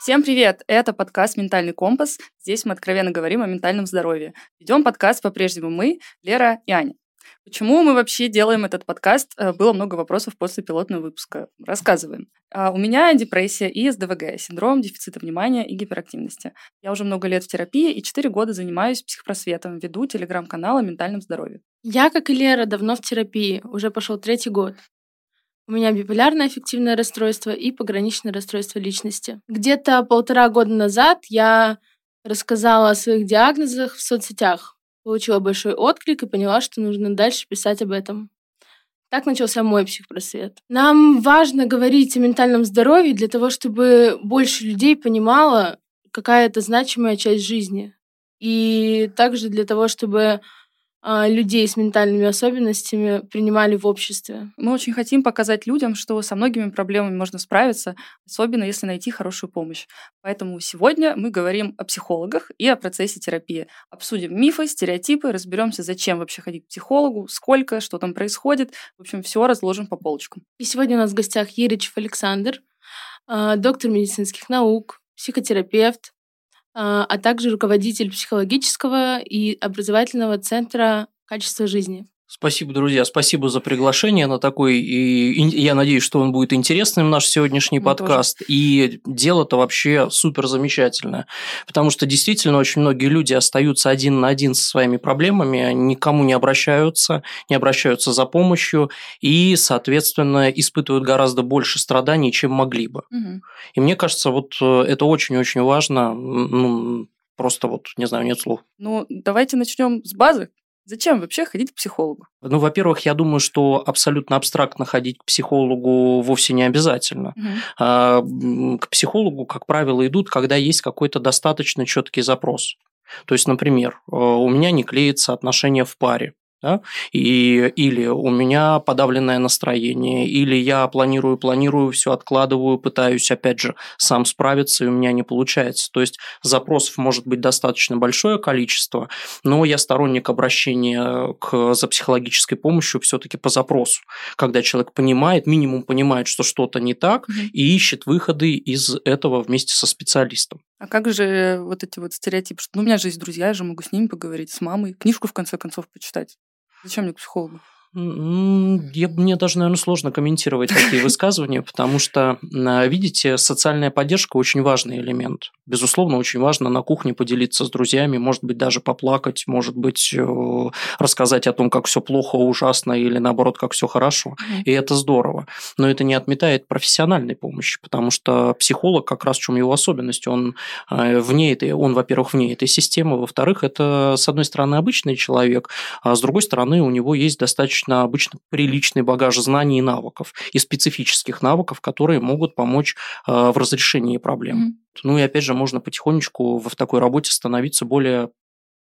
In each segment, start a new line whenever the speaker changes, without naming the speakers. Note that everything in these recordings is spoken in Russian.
Всем привет! Это подкаст «Ментальный компас». Здесь мы откровенно говорим о ментальном здоровье. Ведем подкаст по-прежнему мы, Лера и Аня. Почему мы вообще делаем этот подкаст? Э, было много вопросов после пилотного выпуска. Рассказываем. А, у меня депрессия и СДВГ, синдром дефицита внимания и гиперактивности. Я уже много лет в терапии и 4 года занимаюсь психопросветом, веду телеграм-канал о ментальном здоровье.
Я, как и Лера, давно в терапии, уже пошел третий год. У меня биполярное аффективное расстройство и пограничное расстройство личности. Где-то полтора года назад я рассказала о своих диагнозах в соцсетях, получила большой отклик и поняла, что нужно дальше писать об этом. Так начался мой психпросвет. Нам важно говорить о ментальном здоровье для того, чтобы больше людей понимало, какая это значимая часть жизни. И также для того, чтобы людей с ментальными особенностями принимали в обществе.
Мы очень хотим показать людям, что со многими проблемами можно справиться, особенно если найти хорошую помощь. Поэтому сегодня мы говорим о психологах и о процессе терапии. Обсудим мифы, стереотипы, разберемся, зачем вообще ходить к психологу, сколько, что там происходит. В общем, все разложим по полочкам.
И сегодня у нас в гостях Еричев Александр, а, доктор медицинских наук, психотерапевт, а, а также руководитель психологического и образовательного центра качества жизни.
Спасибо, друзья, спасибо за приглашение на такой, и, я надеюсь, что он будет интересным, наш сегодняшний Мы подкаст. Тоже. И дело-то вообще супер замечательное, потому что действительно очень многие люди остаются один на один со своими проблемами, никому не обращаются, не обращаются за помощью и, соответственно, испытывают гораздо больше страданий, чем могли бы. Угу. И мне кажется, вот э, это очень-очень важно, ну, просто вот, не знаю, нет слов.
Ну, давайте начнем с базы. Зачем вообще ходить к психологу?
Ну, во-первых, я думаю, что абсолютно абстрактно ходить к психологу вовсе не обязательно. Угу. К психологу, как правило, идут, когда есть какой-то достаточно четкий запрос. То есть, например, э, у меня не клеится отношения в паре да? И, или у меня подавленное настроение, или я планирую, планирую, все откладываю, пытаюсь, опять же, сам справиться, и у меня не получается. То есть запросов может быть достаточно большое количество, но я сторонник обращения к, за психологической помощью все-таки по запросу, когда человек понимает, минимум понимает, что что-то не так, угу. и ищет выходы из этого вместе со специалистом.
А как же вот эти вот стереотипы, что ну, у меня же есть друзья, я же могу с ними поговорить, с мамой, книжку в конце концов почитать? Зачем мне к психологу?
Я, мне даже, наверное, сложно комментировать такие высказывания, потому что, а, видите, социальная поддержка очень важный элемент. Безусловно, очень важно на кухне поделиться с друзьями, может быть, даже поплакать, может быть, рассказать о том, как все плохо, ужасно, или наоборот, как все хорошо. И это здорово. Но это не отметает профессиональной помощи, потому что психолог, как раз в чем его особенность, он э, вне этой, он, во-первых, вне этой системы, во-вторых, это, с одной стороны, обычный человек, а с другой стороны, у него есть достаточно достаточно обычно приличный багаж знаний и навыков, и специфических навыков, которые могут помочь э, в разрешении проблем. Mm-hmm. Ну и опять же, можно потихонечку в такой работе становиться более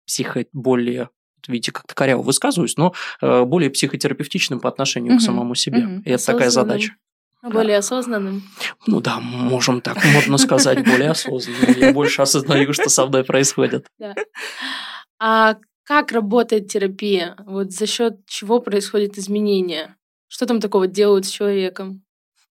психо... более видите, как-то коряво высказываюсь, но э, более психотерапевтичным по отношению mm-hmm. к самому себе. Mm-hmm. И это такая задача.
Более осознанным.
Ну да, можем так модно сказать, более осознанным. Я больше осознаю, что со мной происходит. Да.
А как работает терапия? Вот за счет чего происходит изменение? Что там такого делают с человеком?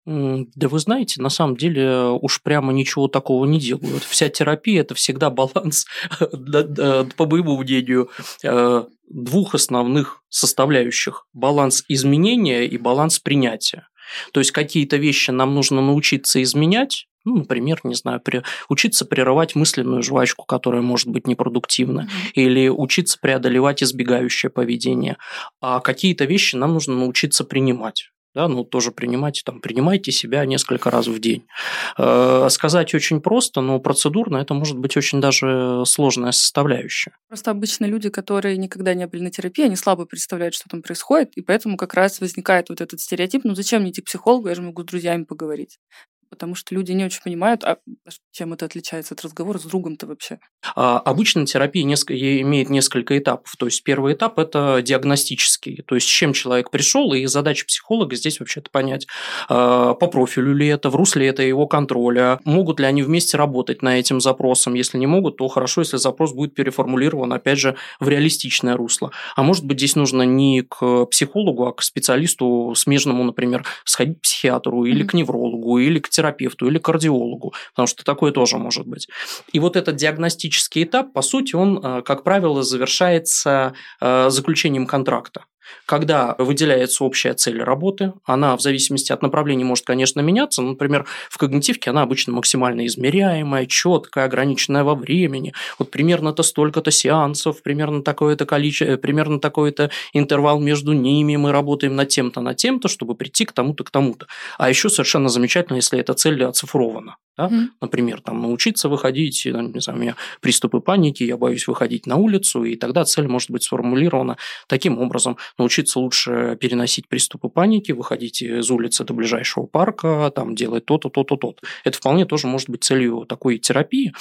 Да вы знаете, на самом деле уж прямо ничего такого не делают. Вся терапия – это всегда баланс, по моему мнению, э, двух основных составляющих. Баланс изменения и баланс принятия. То есть какие-то вещи нам нужно научиться изменять, ну, например, не знаю, при, учиться прерывать мысленную жвачку, которая может быть непродуктивна, mm-hmm. или учиться преодолевать избегающее поведение. А какие-то вещи нам нужно научиться принимать да, ну тоже принимайте, там, принимайте себя несколько раз в день. Э, сказать очень просто, но процедурно это может быть очень даже сложная составляющая.
Просто обычно люди, которые никогда не были на терапии, они слабо представляют, что там происходит, и поэтому как раз возникает вот этот стереотип, ну зачем мне идти к психологу, я же могу с друзьями поговорить потому что люди не очень понимают, а чем это отличается от разговора с другом-то вообще.
А, обычно терапия несколько, имеет несколько этапов. То есть первый этап – это диагностический, то есть с чем человек пришел, и задача психолога здесь вообще-то понять, а, по профилю ли это, в русле это его контроля, могут ли они вместе работать на этим запросом. Если не могут, то хорошо, если запрос будет переформулирован, опять же, в реалистичное русло. А может быть, здесь нужно не к психологу, а к специалисту смежному, например, сходить к психиатру или mm-hmm. к неврологу, или к психотерапевту или кардиологу, потому что такое тоже может быть. И вот этот диагностический этап, по сути, он, э, как правило, завершается э, заключением контракта. Когда выделяется общая цель работы, она в зависимости от направления может, конечно, меняться. Например, в когнитивке она обычно максимально измеряемая, четкая, ограниченная во времени. Вот примерно-то столько-то сеансов, примерно такое-то количество, примерно такой-то интервал между ними. Мы работаем над тем-то, над тем-то, чтобы прийти к тому-то, к тому-то. А еще совершенно замечательно, если эта цель оцифрована. Да? Mm. Например, там, научиться выходить, не знаю, у меня приступы паники, я боюсь выходить на улицу, и тогда цель может быть сформулирована таким образом научиться лучше переносить приступы паники, выходить из улицы до ближайшего парка, там делать то-то, то-то, то-то. Это вполне тоже может быть целью такой терапии.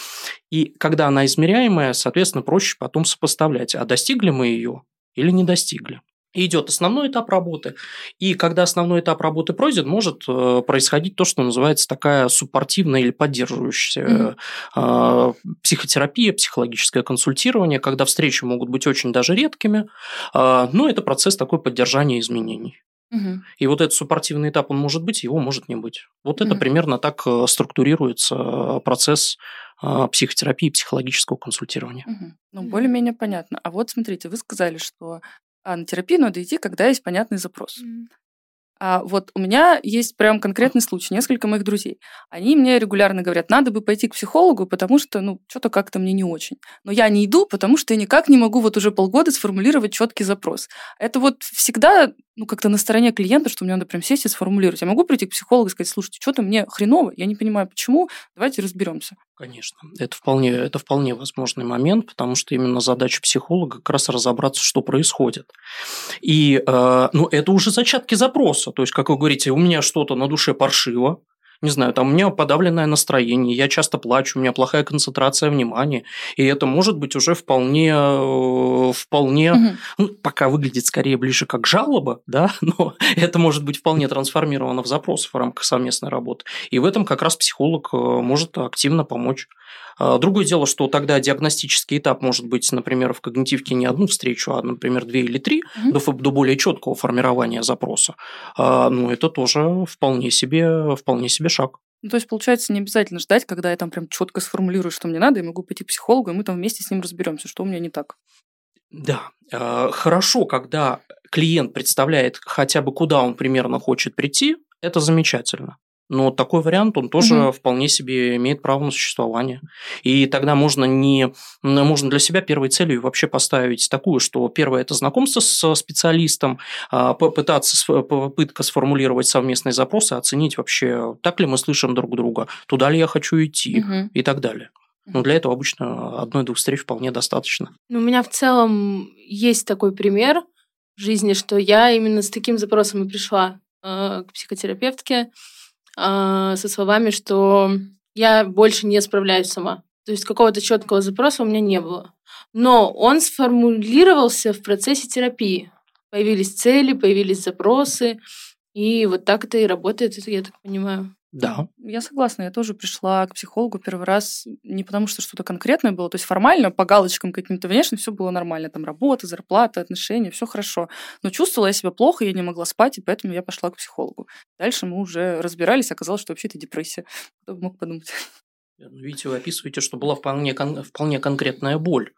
И когда она измеряемая, соответственно, проще потом сопоставлять, а достигли мы ее или не достигли. И идет основной этап работы. И когда основной этап работы пройдет, может э, происходить то, что называется такая суппортивная или поддерживающая mm-hmm. психотерапия, психологическое консультирование, когда встречи могут быть очень даже редкими, но это процесс такой поддержания изменений. Угу. И вот этот суппортивный этап, он может быть, его может не быть. Вот это угу. примерно так структурируется процесс психотерапии, психологического консультирования.
Угу. Ну, более-менее понятно. А вот смотрите, вы сказали, что а на терапию надо идти, когда есть понятный запрос. Mm. А вот у меня есть прям конкретный случай, несколько моих друзей. Они мне регулярно говорят, надо бы пойти к психологу, потому что, ну, что-то как-то мне не очень. Но я не иду, потому что я никак не могу вот уже полгода сформулировать четкий запрос. Это вот всегда ну, как-то на стороне клиента, что мне надо прям сесть и сформулировать. Я могу прийти к психологу и сказать, слушайте, что-то мне хреново, я не понимаю, почему, давайте разберемся.
Конечно, это вполне, это вполне возможный момент, потому что именно задача психолога как раз разобраться, что происходит. И э, ну, это уже зачатки запроса. То есть, как вы говорите, у меня что-то на душе паршиво, не знаю, там у меня подавленное настроение, я часто плачу, у меня плохая концентрация внимания, и это может быть уже вполне, э, вполне, угу. ну, пока выглядит скорее ближе как жалоба, да, но это может быть вполне трансформировано в запрос в рамках совместной работы. И в этом как раз психолог э, может активно помочь. А, другое дело, что тогда диагностический этап может быть, например, в когнитивке не одну встречу, а, например, две или три угу. до, до более четкого формирования запроса. А, ну, это тоже вполне себе, вполне себе шаг.
Ну, то есть, получается, не обязательно ждать, когда я там прям четко сформулирую, что мне надо, и могу пойти к психологу, и мы там вместе с ним разберемся, что у меня не так.
Да, а, хорошо, когда клиент представляет хотя бы куда он примерно хочет прийти, это замечательно. Но такой вариант, он тоже угу. вполне себе имеет право на существование. И тогда можно, не, можно для себя первой целью вообще поставить такую, что первое – это знакомство с специалистом, а, попытаться, попытка сформулировать совместные запросы, оценить вообще, так ли мы слышим друг друга, туда ли я хочу идти угу. и так далее. Но для этого обычно одной-двух встреч вполне достаточно.
Ну, у меня в целом есть такой пример в жизни, что я именно с таким запросом и пришла э, к психотерапевтке. А, со словами, что я больше не справляюсь сама. То есть какого-то четкого запроса у меня не было. Но он сформулировался в процессе терапии. Появились цели, появились запросы, и вот так это и работает, я так понимаю.
Да.
Я согласна, я тоже пришла к психологу первый раз не потому, что что-то конкретное было, то есть формально, по галочкам каким-то внешне все было нормально, там работа, зарплата, отношения, все хорошо. Но чувствовала я себя плохо, я не могла спать, и поэтому я пошла к психологу. Дальше мы уже разбирались, оказалось, что вообще это депрессия. Кто бы мог подумать.
Ну, видите, вы описываете, что была вполне, вполне конкретная боль.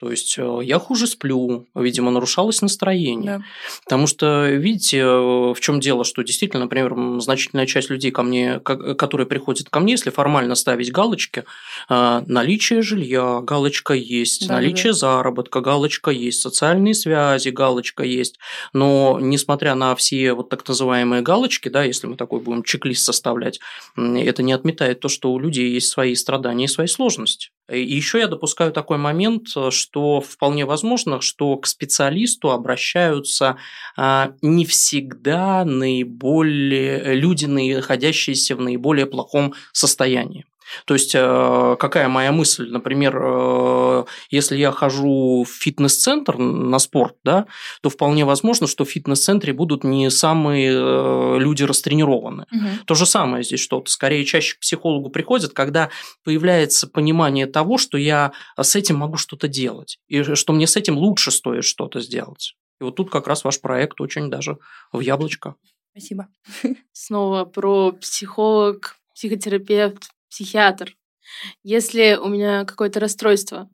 То есть э, я хуже сплю, видимо, нарушалось настроение. Да. Потому что, видите, э, в чем дело, что действительно, например, значительная часть людей, ко мне, которые приходят ко мне, если формально ставить галочки, э, наличие жилья, галочка есть, да, наличие да. заработка, галочка есть, социальные связи, галочка есть. Но несмотря на все вот так называемые галочки, да, если мы такой будем чек-лист составлять, это не отметает то, что у людей есть свои страдания и свои сложности. И еще я допускаю такой момент, что вполне возможно, что к специалисту обращаются а, не всегда наиболее люди, находящиеся в наиболее плохом состоянии. То есть, э, какая моя мысль? Например, э, если я хожу в фитнес-центр на спорт, да, то вполне возможно, что в фитнес-центре будут не самые э, люди растренированные. Угу. То же самое здесь что-то. Скорее, чаще к психологу приходят, когда появляется понимание того, что я с этим могу что-то делать, и что мне с этим лучше стоит что-то сделать. И вот тут как раз ваш проект очень даже в яблочко.
Спасибо.
Снова про психолог психотерапевт, психиатр. Если у меня какое-то расстройство,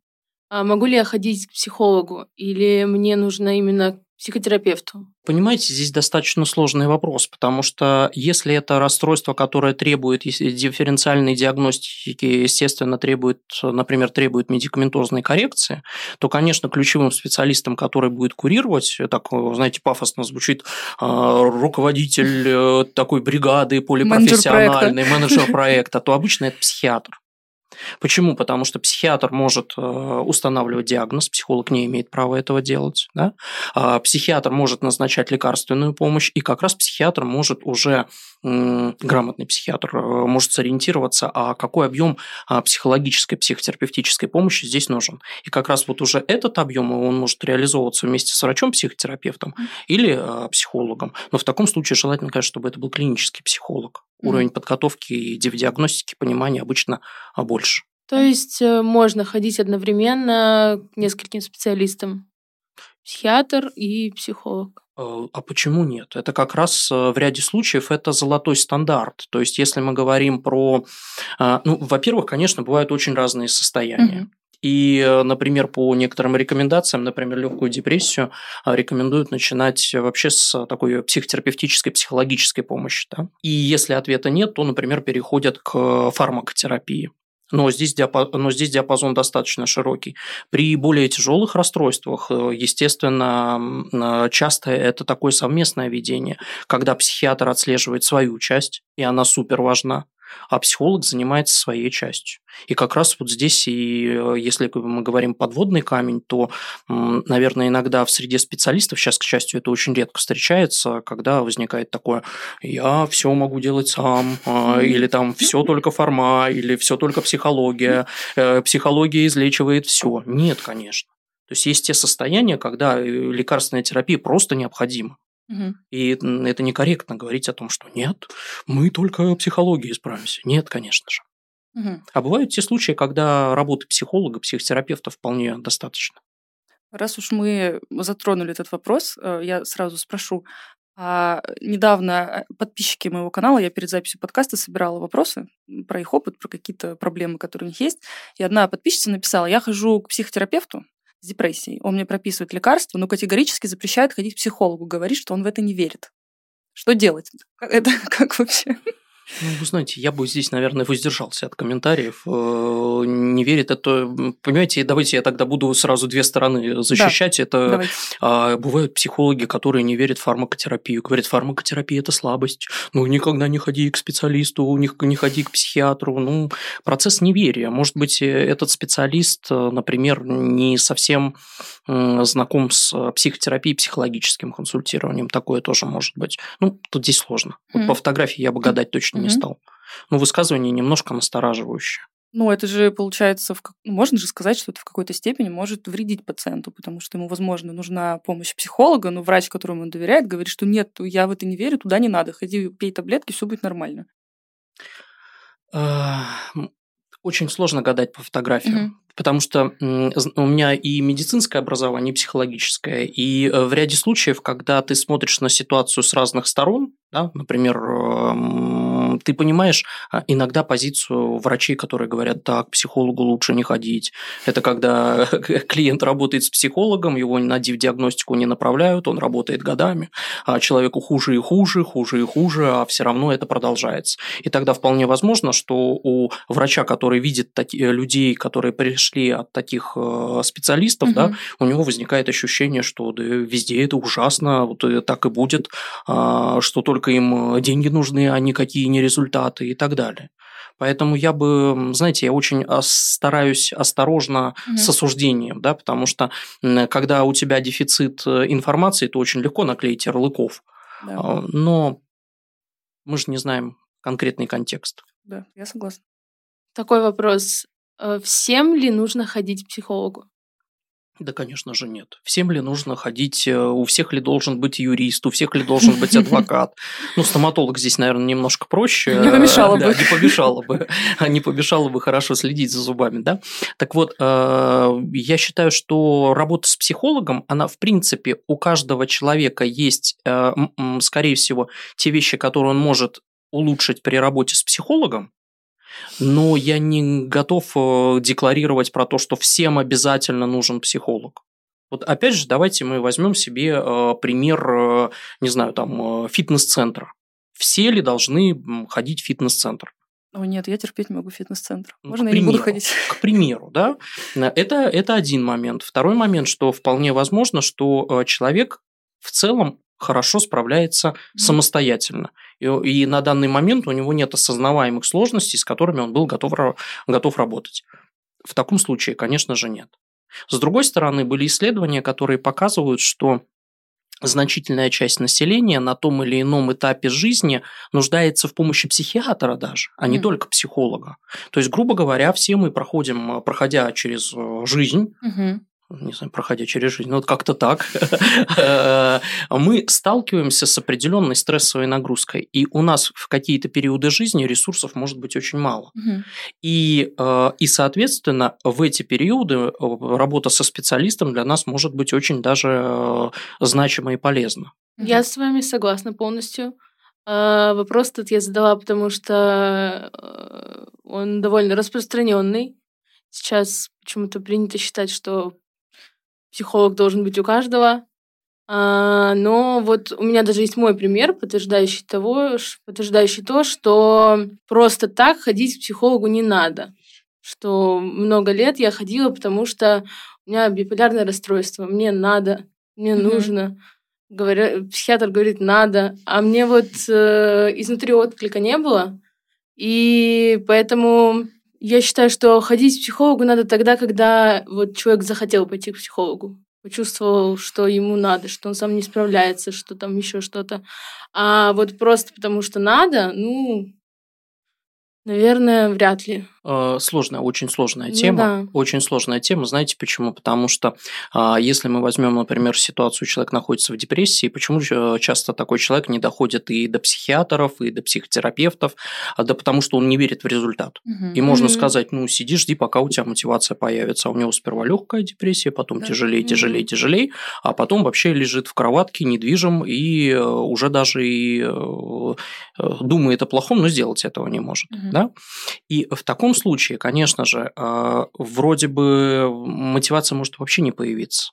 а могу ли я ходить к психологу или мне нужно именно психотерапевту?
Понимаете, здесь достаточно сложный вопрос, потому что если это расстройство, которое требует дифференциальной диагностики, естественно, требует, например, требует медикаментозной коррекции, то, конечно, ключевым специалистом, который будет курировать, так, знаете, пафосно звучит, а, руководитель э, такой бригады полипрофессиональный, менеджер проекта, то обычно это психиатр. Почему? Потому что психиатр может э, устанавливать диагноз, психолог не имеет права этого делать. Да? А психиатр может назначать лекарственную помощь, и как раз психиатр может уже, грамотный психиатр, э, может сориентироваться, а какой объем а, психологической, психотерапевтической помощи здесь нужен. И как раз вот уже этот объем он может реализовываться вместе с врачом-психотерапевтом или э, психологом. Но в таком случае желательно, конечно, чтобы это был клинический психолог. Уровень подготовки и диагностики, понимания обычно а, больше.
То есть э, можно ходить одновременно к нескольким специалистам? Психиатр и психолог.
Э, а почему нет? Это как раз э, в ряде случаев это золотой стандарт. То есть, если мы говорим про... Ну, во-первых, конечно, бывают очень разные состояния. Угу. И, например, по некоторым рекомендациям, например, легкую депрессию рекомендуют начинать вообще с такой психотерапевтической, психологической помощи. Да? И если ответа нет, то, например, переходят к фармакотерапии но здесь, диапазон, но здесь диапазон достаточно широкий. При более тяжелых расстройствах, э, естественно, часто это такое совместное ведение, когда психиатр отслеживает свою часть, и она супер важна, а психолог занимается своей частью. И как раз вот здесь, и э, если мы говорим подводный камень, то, наверное, иногда в среде специалистов, сейчас, к счастью, это очень редко встречается, когда возникает такое, я все могу делать сам, а, или там все только форма, или все только психология, э, психология излечивает все. Нет, конечно. То есть есть те состояния, когда э, лекарственная терапия просто необходима. И это некорректно говорить о том, что нет, мы только психологией справимся. Нет, конечно же. Угу. А бывают те случаи, когда работы психолога, психотерапевта вполне достаточно.
Раз уж мы затронули этот вопрос, э, я сразу спрошу. А недавно э, подписчики моего канала, я перед записью подкаста собирала вопросы про их опыт, про какие-то проблемы, которые у них есть. И одна подписчица написала, я хожу к психотерапевту, с депрессией. Он мне прописывает лекарства, но категорически запрещает ходить к психологу, говорит, что он в это не верит. Что делать? Это как вообще?
Ну, вы знаете, я бы здесь, наверное, воздержался от комментариев. Э, не верит это... Понимаете, давайте я тогда буду сразу две стороны защищать. Да, это давайте. А, бывают психологи, которые не верят в фармакотерапию. Говорят, фармакотерапия – это слабость. Ну, никогда не ходи к специалисту, не ходи к психиатру. Ну, процесс неверия. Может быть, этот специалист, например, не совсем знаком с психотерапией, психологическим консультированием. Такое тоже может быть. Ну, тут здесь сложно. Вот mm. по фотографии я бы гадать точно не стал. Но высказывание немножко настораживающее.
Ну, это же получается, в... Ну, можно же сказать, что это в какой-то степени может вредить пациенту, потому что ему, возможно, нужна помощь психолога, но врач, которому он доверяет, говорит, что нет, я в это не верю, туда не надо, ходи, пей таблетки, все будет нормально.
Очень сложно гадать по фотографиям, угу. потому что у меня и медицинское образование, и психологическое, и э, в ряде случаев, когда ты смотришь на ситуацию с разных сторон, да, например, ты понимаешь а, иногда позицию врачей, которые говорят, так, к психологу лучше не ходить. Это когда клиент работает с психологом, его на диагностику не направляют, он работает годами, а человеку хуже и хуже, хуже и хуже, а все равно это продолжается. И тогда вполне возможно, что у врача, который видит таких людей, которые пришли от таких э, специалистов, угу. да, у него возникает ощущение, что да, везде это ужасно, вот э, так и будет, а, что только им деньги нужны, а никакие не результаты и так далее. Поэтому я бы, знаете, я очень стараюсь осторожно угу. с осуждением, да, потому что когда у тебя дефицит э, информации, то очень легко наклеить ярлыков. Да. А, но мы же не знаем конкретный контекст.
Да, я согласна.
Такой вопрос. Э, всем ли нужно ходить к психологу?
Да, конечно же, нет. Всем ли нужно ходить, э, у всех ли должен быть юрист, у всех ли должен быть адвокат? Ну, стоматолог здесь, наверное, немножко проще.
Не помешало бы.
Не помешало бы. Не помешало бы хорошо следить за зубами, да? Так вот, э, я считаю, что работа с психологом, она, в принципе, у каждого человека есть, э, скорее всего, те вещи, которые он может улучшить при работе с психологом, но я не готов э, декларировать про то, что всем обязательно нужен психолог. Вот опять же, давайте мы возьмем себе э, пример, э, не знаю, там, фитнес-центра. Все ли должны ходить в фитнес-центр?
О нет, я терпеть могу фитнес-центр. Ну, Можно я примеру, не буду ходить?
К примеру, да. Это, это один момент. Второй момент, что вполне возможно, что человек в целом хорошо справляется самостоятельно. И, и на данный момент у него нет осознаваемых сложностей, с которыми он был готов, готов работать. В таком случае, конечно же, нет. С другой стороны, были исследования, которые показывают, что значительная часть населения на том или ином этапе жизни нуждается в помощи психиатра даже, а не mm. только психолога. То есть, грубо говоря, все мы проходим, проходя через э, жизнь, mm-hmm не знаю, проходя через жизнь, ну вот как-то так, мы сталкиваемся с определенной стрессовой нагрузкой, и у нас в какие-то периоды жизни ресурсов может быть очень мало. И, э, и, соответственно, в эти периоды э, работа со специалистом для нас может быть очень даже э, значима и полезна.
Я с вами согласна полностью. Вопрос тут я задала, потому что он довольно распространенный. Сейчас почему-то принято считать, что психолог должен быть у каждого. А, но вот у меня даже есть мой пример, подтверждающий, того, подтверждающий то, что просто так ходить к психологу не надо. Что много лет я ходила, потому что у меня биполярное расстройство, мне надо, мне mm-hmm. нужно. Говоря, психиатр говорит, надо. А мне вот э, изнутри отклика не было. И поэтому я считаю, что ходить к психологу надо тогда, когда вот человек захотел пойти к психологу, почувствовал, что ему надо, что он сам не справляется, что там еще что-то. А вот просто потому что надо, ну, Наверное, вряд ли.
Э, сложная, очень сложная ну тема. Да. Очень сложная тема. Знаете почему? Потому что а, если мы возьмем, например, ситуацию, человек находится в депрессии, почему часто такой человек не доходит и до психиатров, и до психотерапевтов? А, да потому что он не верит в результат. Угу. И можно угу. сказать, ну, сиди, жди, пока у тебя мотивация появится. А у него сперва легкая депрессия, потом да. тяжелее, тяжелее, угу. тяжелее, а потом вообще лежит в кроватке недвижим и э, уже даже и э, думает о плохом, но сделать этого не может. Угу. Да? И в таком случае, конечно же, а, вроде бы мотивация может вообще не появиться.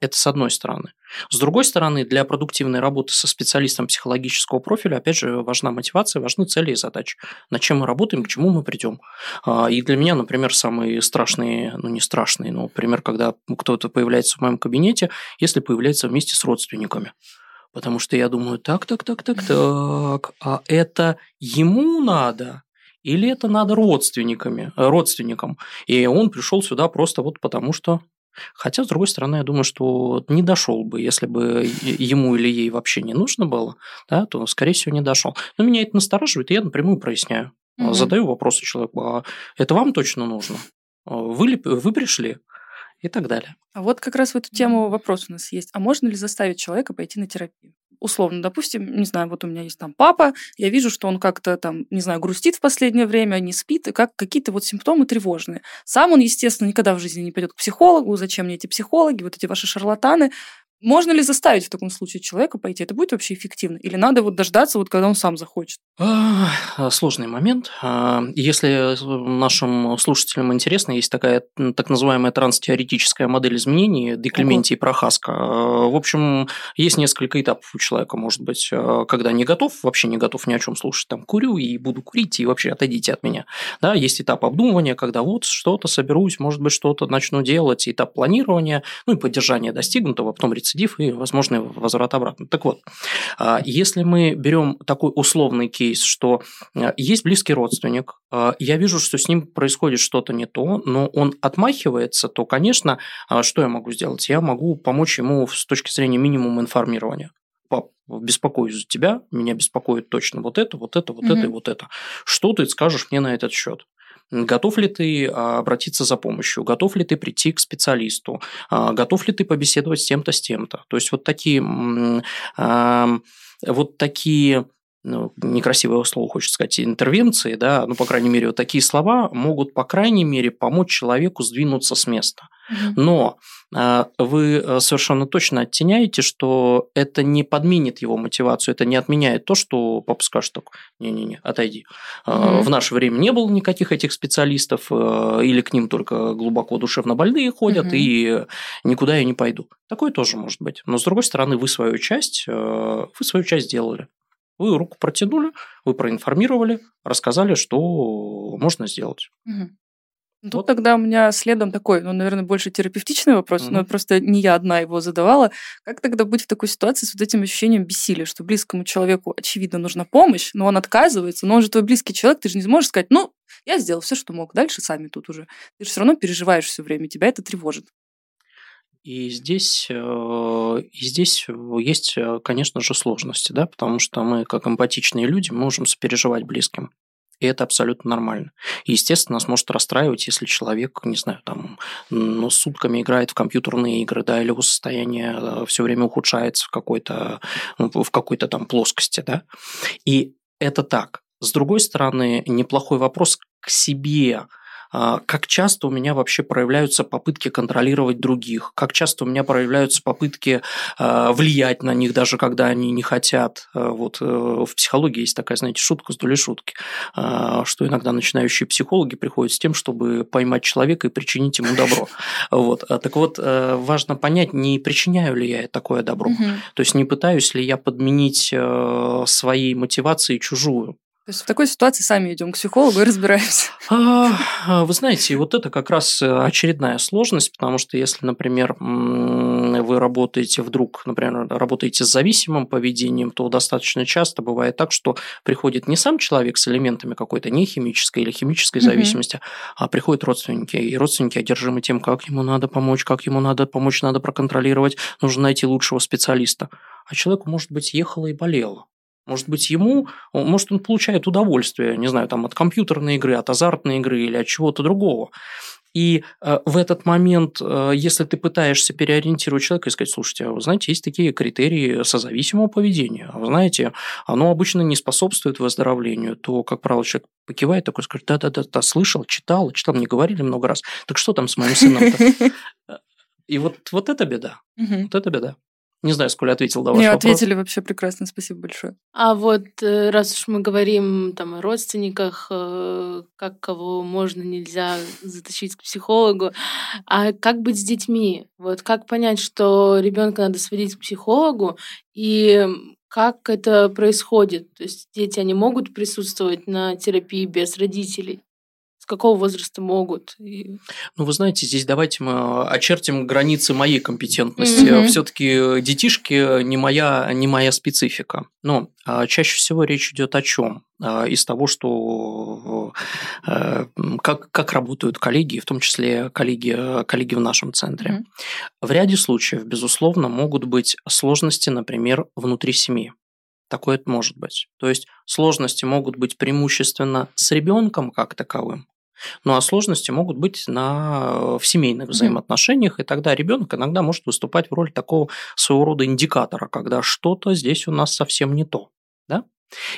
Это с одной стороны. С другой стороны, для продуктивной работы со специалистом психологического профиля, опять же, важна мотивация, важны цели и задачи. Над чем мы работаем, к чему мы придем. А, и для меня, например, самые страшные, ну не страшные, но, например, когда кто-то появляется в моем кабинете, если появляется вместе с родственниками. Потому что я думаю, так, так, так, так, так, а это ему надо? Или это надо родственниками, э, родственникам? И он пришел сюда просто вот потому, что Хотя, с другой стороны, я думаю, что не дошел бы, если бы ему или ей вообще не нужно было, да, то, скорее всего, не дошел. Но меня это настораживает, и я напрямую проясняю. Угу. Задаю вопросы человеку, а это вам точно нужно? А вы, вы пришли? И так далее.
А вот как раз в эту тему вопрос у нас есть. А можно ли заставить человека пойти на терапию? Условно, допустим, не знаю, вот у меня есть там папа, я вижу, что он как-то там, не знаю, грустит в последнее время, не спит, и как какие-то вот симптомы тревожные. Сам он, естественно, никогда в жизни не пойдет к психологу, зачем мне эти психологи, вот эти ваши шарлатаны. Можно ли заставить в таком случае человека пойти? Это будет вообще эффективно? Или надо вот дождаться, вот когда он сам захочет?
А, сложный момент. А, если нашим слушателям интересно, есть такая так называемая транстеоретическая модель изменений Деклементий и Прохаска. В общем, есть несколько этапов у человека, может быть, а, когда не готов, вообще не готов ни о чем слушать, там, курю и буду курить, и вообще отойдите от меня. Да, есть этап обдумывания, когда вот что-то соберусь, может быть, что-то начну делать, этап планирования, ну и поддержания достигнутого, потом рецидив и возможный возврат обратно. Так вот, а, если мы берем такой условный кейс, что а, есть близкий родственник, а, я вижу, что с ним происходит что-то не то, но он отмахивается, то, конечно, что я могу сделать? Я могу помочь ему с точки зрения минимума информирования пап, беспокоюсь за тебя, меня беспокоит точно вот это, вот это, вот mm-hmm. это и вот это. Что ты скажешь мне на этот счет? Готов ли ты а, обратиться за помощью? Готов ли ты прийти к специалисту? А, готов ли ты побеседовать с тем-то, с тем-то? То есть вот такие, вот такие ну, некрасивое слово хочется сказать, интервенции, да, ну, по крайней мере, вот такие слова могут, по крайней мере, помочь человеку сдвинуться с места. Но а, вы э, совершенно точно оттеняете, что это не подменит его мотивацию, это не отменяет то, что папа скажет так, не-не-не, отойди. Mm-hmm. В наше время не было никаких этих специалистов, э, или к ним только глубоко душевно больные ходят, mm-hmm. и никуда я не пойду. Такое тоже может быть. Но, с другой стороны, вы свою часть, вы свою часть сделали. Вы руку протянули, вы проинформировали, рассказали, что можно сделать.
Угу. Тут вот. тогда у меня следом такой, ну, наверное, больше терапевтичный вопрос, угу. но просто не я одна его задавала. Как тогда быть в такой ситуации с вот этим ощущением бессилия, что близкому человеку, очевидно, нужна помощь, но он отказывается, но он же твой близкий человек, ты же не сможешь сказать, ну, я сделал все, что мог, дальше сами тут уже. Ты же все равно переживаешь все время, тебя это тревожит.
И здесь, э, и здесь есть, э, конечно же, сложности, да, потому что мы, как эмпатичные люди, можем сопереживать близким. И это абсолютно нормально. И, естественно, нас может расстраивать, если человек, не знаю, там, ну, сутками играет в компьютерные игры, да, или его состояние э, все время ухудшается в какой-то, ну, в какой-то там плоскости, да. И это так. С другой стороны, неплохой вопрос к себе, как часто у меня вообще проявляются попытки контролировать других, как часто у меня проявляются попытки а, влиять на них, даже когда они не хотят. А, вот э, в психологии есть такая, знаете, шутка с долей шутки, что иногда начинающие психологи приходят с тем, чтобы поймать человека и причинить ему добро. Вот. Так вот, э, важно понять, не причиняю ли я такое добро. То есть не пытаюсь ли я подменить э, своей мотивацией чужую.
То есть в такой ситуации сами идем к психологу и разбираемся.
А, вы знаете, вот это как раз э, очередная сложность, потому что если, например, вы работаете вдруг, например, работаете с зависимым поведением, то достаточно часто бывает так, что приходит не сам человек с элементами какой-то не химической или химической зависимости, угу. а приходят родственники, и родственники одержимы тем, как ему надо помочь, как ему надо помочь, надо проконтролировать, нужно найти лучшего специалиста. А человеку, может быть, ехало и болело. Может быть, ему, может, он получает удовольствие, не знаю, там, от компьютерной игры, от азартной игры или от чего-то другого. И э, в этот момент, э, если ты пытаешься переориентировать человека и сказать, слушайте, а вы знаете, есть такие критерии созависимого поведения, а вы знаете, оно обычно не способствует выздоровлению, то, как правило, человек покивает такой, скажет, да-да-да, слышал, читал, читал, мне говорили много раз, так что там с моим сыном-то? И вот, вот это беда, вот это беда. Не знаю, сколько ответил
на ваш Не, вопрос. ответили вообще прекрасно, спасибо большое.
А вот э, раз уж мы говорим там о родственниках, э, как кого можно, нельзя затащить к психологу, а как быть с детьми? Вот как понять, что ребенка надо сводить к психологу, и как это происходит? То есть дети, они могут присутствовать на терапии без родителей? Какого возраста могут? И...
Ну, вы знаете, здесь давайте мы очертим границы моей компетентности. Mm-hmm. Все-таки детишки не моя, не моя специфика. Но а, чаще всего речь идет о чем? Из того, что э, как, как работают коллеги, в том числе коллеги, коллеги в нашем центре. Mm-hmm. В ряде случаев, безусловно, могут быть сложности, например, внутри семьи. Такое это может быть. То есть сложности могут быть преимущественно с ребенком как таковым, ну а сложности могут быть на, в семейных взаимоотношениях, и тогда ребенок иногда может выступать в роли такого своего рода индикатора, когда что-то здесь у нас совсем не то. Да?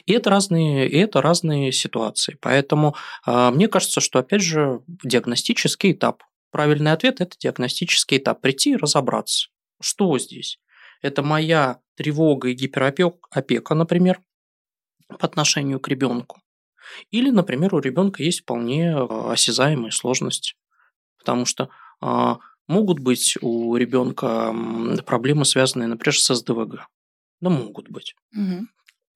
И это разные, и это разные ситуации. Поэтому э, мне кажется, что, опять же, диагностический этап. Правильный ответ – это диагностический этап. Прийти и разобраться, что здесь. Это моя тревога и гиперопека, например, по отношению к ребенку. Или, например, у ребенка есть вполне э, осязаемые сложности, потому что а, могут быть у ребенка проблемы, связанные, например, с СДВГ. Да, могут быть. Угу.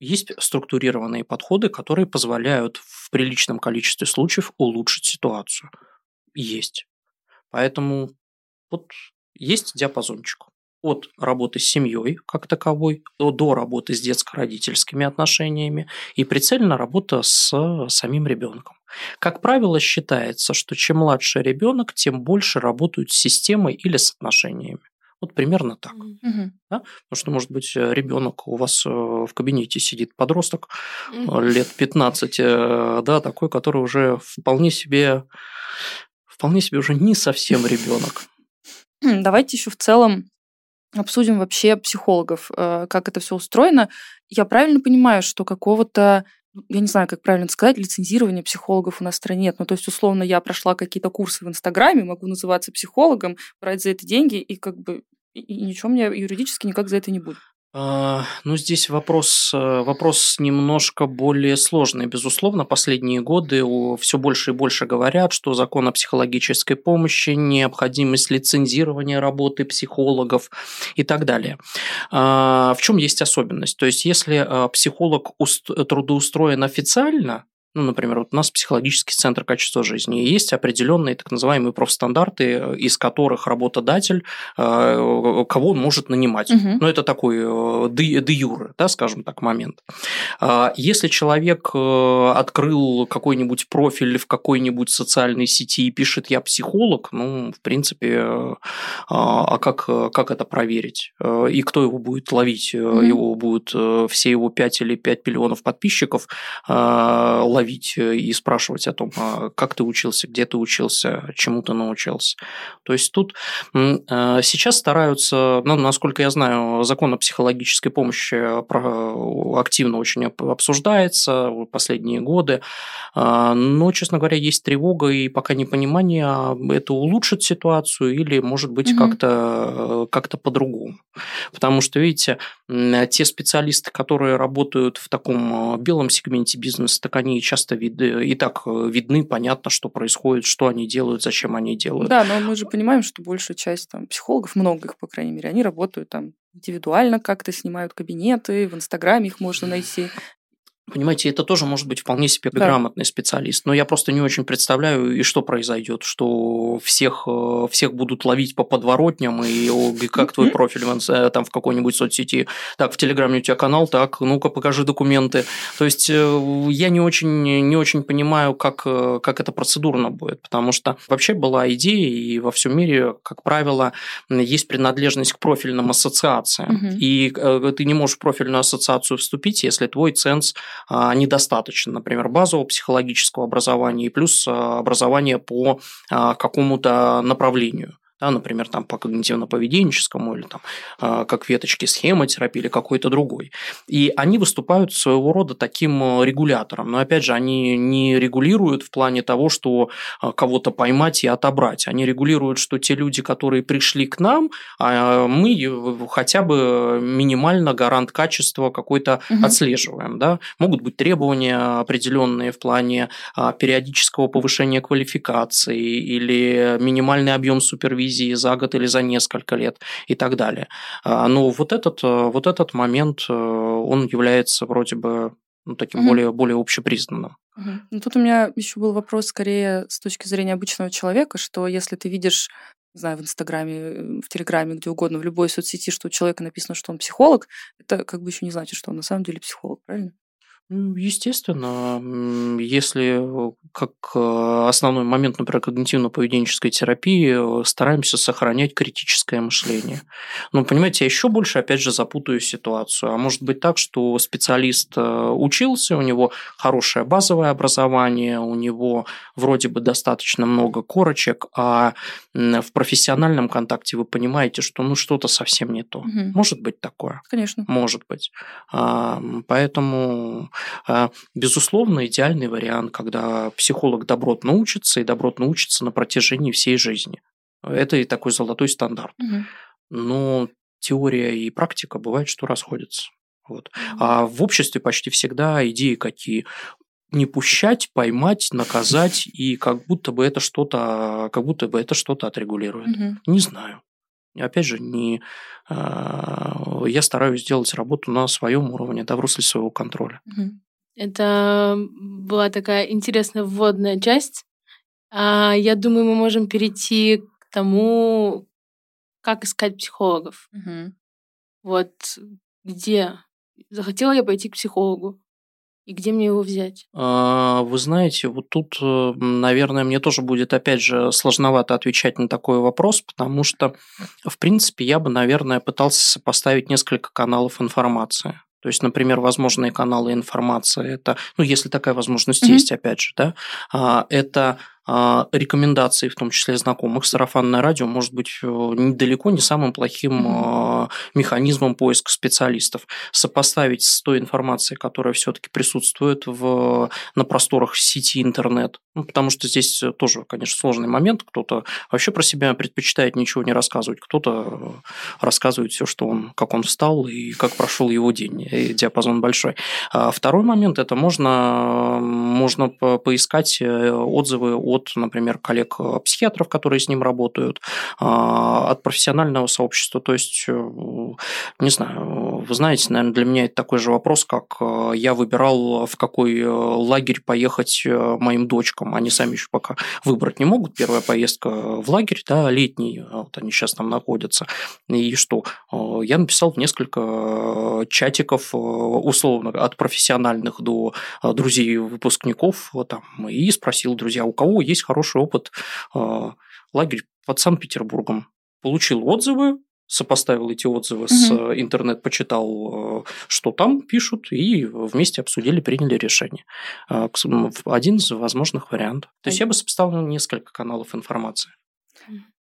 Есть структурированные подходы, которые позволяют в приличном количестве случаев улучшить ситуацию. Есть. Поэтому вот есть диапазончик от работы с семьей как таковой до работы с детско-родительскими отношениями и прицельно работа с самим ребенком. Как правило, считается, что чем младше ребенок, тем больше работают с системой или с отношениями. Вот примерно так. Mm-hmm. Да? Потому что, может быть, ребенок у вас э, в кабинете сидит подросток mm-hmm. лет 15, э, да, такой, который уже вполне себе, вполне себе уже не совсем ребенок.
Давайте еще в целом обсудим вообще психологов, э, как это все устроено. Я правильно понимаю, что какого-то я не знаю, как правильно сказать, лицензирования психологов у нас в стране нет. Ну, то есть, условно, я прошла какие-то курсы в Инстаграме, могу называться психологом, брать за это деньги, и как бы и ничего мне юридически никак за это не будет.
А, ну, здесь вопрос, э, вопрос немножко более сложный. Безусловно, последние годы все больше и больше говорят, что закон о психологической помощи, необходимость лицензирования работы психологов и так далее. А, в чем есть особенность? То есть, если а, психолог трудоустроен официально, ну, например, вот у нас психологический центр качества жизни. И есть определенные так называемые профстандарты, э, из которых работодатель, э, кого он может нанимать. Угу. Ну, это такой э, де, де юре, да, скажем так, момент. А если человек открыл какой-нибудь профиль в какой-нибудь социальной сети и пишет «я психолог», ну, в принципе, а, а как, как это проверить? И кто его будет ловить? Угу. Его будут все его 5 или 5 миллионов подписчиков ловить ловить э, и спрашивать о том, а как ты учился, где ты учился, чему ты научился. То есть тут э, сейчас стараются, ну, насколько я знаю, закон о психологической помощи э, активно очень обсуждается в последние годы, а, но, честно говоря, есть тревога и пока непонимание, а это улучшит ситуацию или, может быть, угу. как-то как по-другому. Потому что, видите, те специалисты, которые работают в таком белом сегменте бизнеса, так они часто вид... и так э, видны, понятно, что происходит, что они делают, зачем они делают.
Да, но мы же понимаем, что большая часть там, психологов, много их, по крайней мере, они работают там индивидуально как-то, снимают кабинеты, в Инстаграме их можно найти.
Понимаете, это тоже может быть вполне себе да. грамотный специалист, но я просто не очень представляю, и что произойдет, что всех, э, всех будут ловить по подворотням, и как твой профиль э, там в какой-нибудь соцсети, так, в Телеграме у тебя канал, так, ну-ка покажи документы. То есть э, я не очень, не очень понимаю, как, как это процедурно будет, потому что вообще была идея, и во всем мире, как правило, есть принадлежность к профильным ассоциациям, угу. и ты не можешь в профильную ассоциацию вступить, если твой ценз недостаточно, например, базового психологического образования и плюс а, образования по а, какому-то направлению да, например, там по когнитивно-поведенческому или там э, как веточки схемотерапии или какой-то другой. И они выступают своего рода таким э, регулятором. Но опять же, они не регулируют в плане того, что э, кого-то поймать и отобрать. Они регулируют, что те люди, которые пришли к нам, а мы хотя бы минимально гарант качества какой-то угу. отслеживаем. Да? Могут быть требования определенные в плане периодического повышения квалификации или минимальный объем супервизии ревизии за год или за несколько лет и так далее. А, но вот этот, э, вот этот момент, э, он является вроде бы ну, таким угу. более, более общепризнанным.
Угу. Ну, тут у меня еще был вопрос скорее с точки зрения обычного человека, что если ты видишь не знаю, в Инстаграме, э, в Телеграме, где угодно, в любой соцсети, что у человека написано, что он психолог, это как бы еще не значит, что он на самом деле психолог, правильно?
Естественно, если э, как э, основной момент, например, когнитивно-поведенческой терапии, э, стараемся сохранять критическое мышление. Но, понимаете, я еще больше, опять же, запутаю ситуацию. А может быть так, что специалист учился, у него хорошее базовое образование, у него вроде бы достаточно много корочек, а в профессиональном контакте вы понимаете, что ну что-то совсем не то. Угу. Может быть такое?
Конечно.
Может быть. А, поэтому безусловно, идеальный вариант, когда психолог добротно учится и добротно учится на протяжении всей жизни. Это и такой золотой стандарт. Угу. Но теория и практика бывает, что расходятся. Вот. А в обществе почти всегда идеи какие? не пущать, поймать, наказать, и как будто бы это что-то, как будто бы это что-то отрегулирует. Угу. Не знаю. Опять же, не, а, я стараюсь сделать работу на своем уровне, да, в русле своего контроля.
Это была такая интересная вводная часть. А, я думаю, мы можем перейти к тому, как искать психологов. Угу. Вот где захотела я пойти к психологу. И где мне его взять?
А, вы знаете, вот тут, э, наверное, мне тоже будет, опять же, сложновато отвечать на такой вопрос, потому что, в принципе, я бы, наверное, пытался сопоставить несколько каналов информации. То есть, например, возможные каналы информации это, ну, если такая возможность mm-hmm. есть, опять же, да, а, это рекомендации, в том числе знакомых, сарафанное радио может быть э, недалеко не самым плохим mm-hmm. механизмом поиска специалистов. Сопоставить с той информацией, которая все-таки присутствует в, на просторах сети интернет. Ну, потому что здесь тоже, конечно, сложный момент. Кто-то вообще про себя предпочитает ничего не рассказывать, кто-то рассказывает все, что он, как он встал и как прошел его день. И диапазон большой. А второй момент – это можно, можно поискать э, отзывы от, например, коллег-психиатров, которые с ним работают, а, от профессионального сообщества. То есть, э, не знаю, вы знаете, наверное, для меня это такой же вопрос, как э, я выбирал, в какой лагерь поехать моим дочкам. Они сами еще пока выбрать не могут. Первая поездка в лагерь, да, летний, вот они сейчас там находятся. И что? Я написал несколько чатиков, условно, от профессиональных до друзей выпускников, там, и спросил, друзья, у кого есть хороший опыт э, лагерь под Санкт-Петербургом. Получил отзывы, сопоставил эти отзывы с э, интернет, почитал, э, что там пишут, и вместе обсудили, приняли решение. Один из возможных вариантов. То есть я бы сопоставил несколько каналов информации.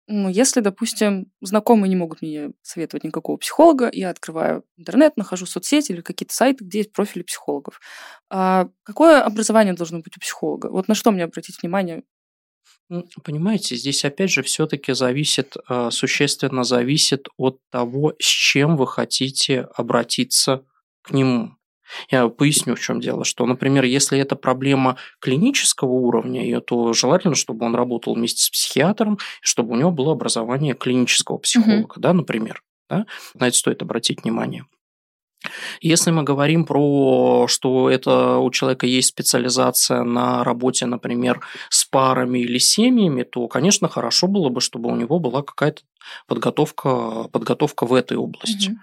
Ну, если, допустим, знакомые не могут мне советовать никакого психолога, я открываю интернет, нахожу соцсети или какие-то сайты, где есть профили психологов. А какое образование должно быть у психолога? Вот на что мне обратить внимание
Понимаете, здесь опять же все-таки зависит, э, существенно зависит от того, с чем вы хотите обратиться к нему. Я поясню, в чем дело, что, например, если это проблема клинического уровня, то желательно, чтобы он работал вместе с психиатром, чтобы у него было образование клинического психолога, угу. да, например. Да? На это стоит обратить внимание. Если мы говорим про, что это у человека есть специализация на работе, например, с парами или семьями, то, конечно, хорошо было бы, чтобы у него была какая-то подготовка, подготовка в этой области. Угу.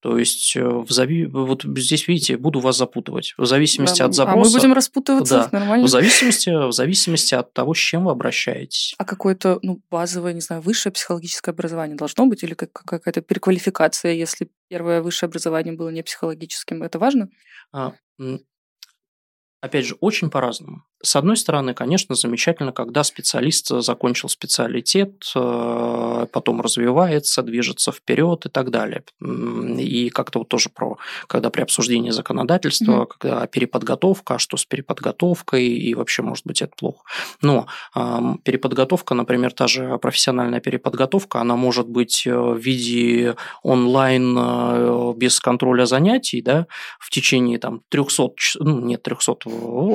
То есть э, в зави... вот здесь, видите, буду вас запутывать. В зависимости да, от запроса...
А мы будем распутываться, да, нормально.
В зависимости, в зависимости от того, с чем вы обращаетесь.
А какое-то ну, базовое, не знаю, высшее психологическое образование должно быть? Или как, какая-то переквалификация, если первое высшее образование было не психологическим? Это важно?
А, опять же, очень по-разному. С одной стороны, конечно, замечательно, когда специалист закончил специалитет, э, потом развивается, движется вперед и так далее. И как-то вот тоже про, когда при обсуждении законодательства, mm-hmm. когда переподготовка, а что с переподготовкой, и вообще, может быть, это плохо. Но переподготовка, например, та же профессиональная переподготовка, она может быть э, в виде онлайн э, без контроля занятий, да, в течение там 300, ну, нет, 300,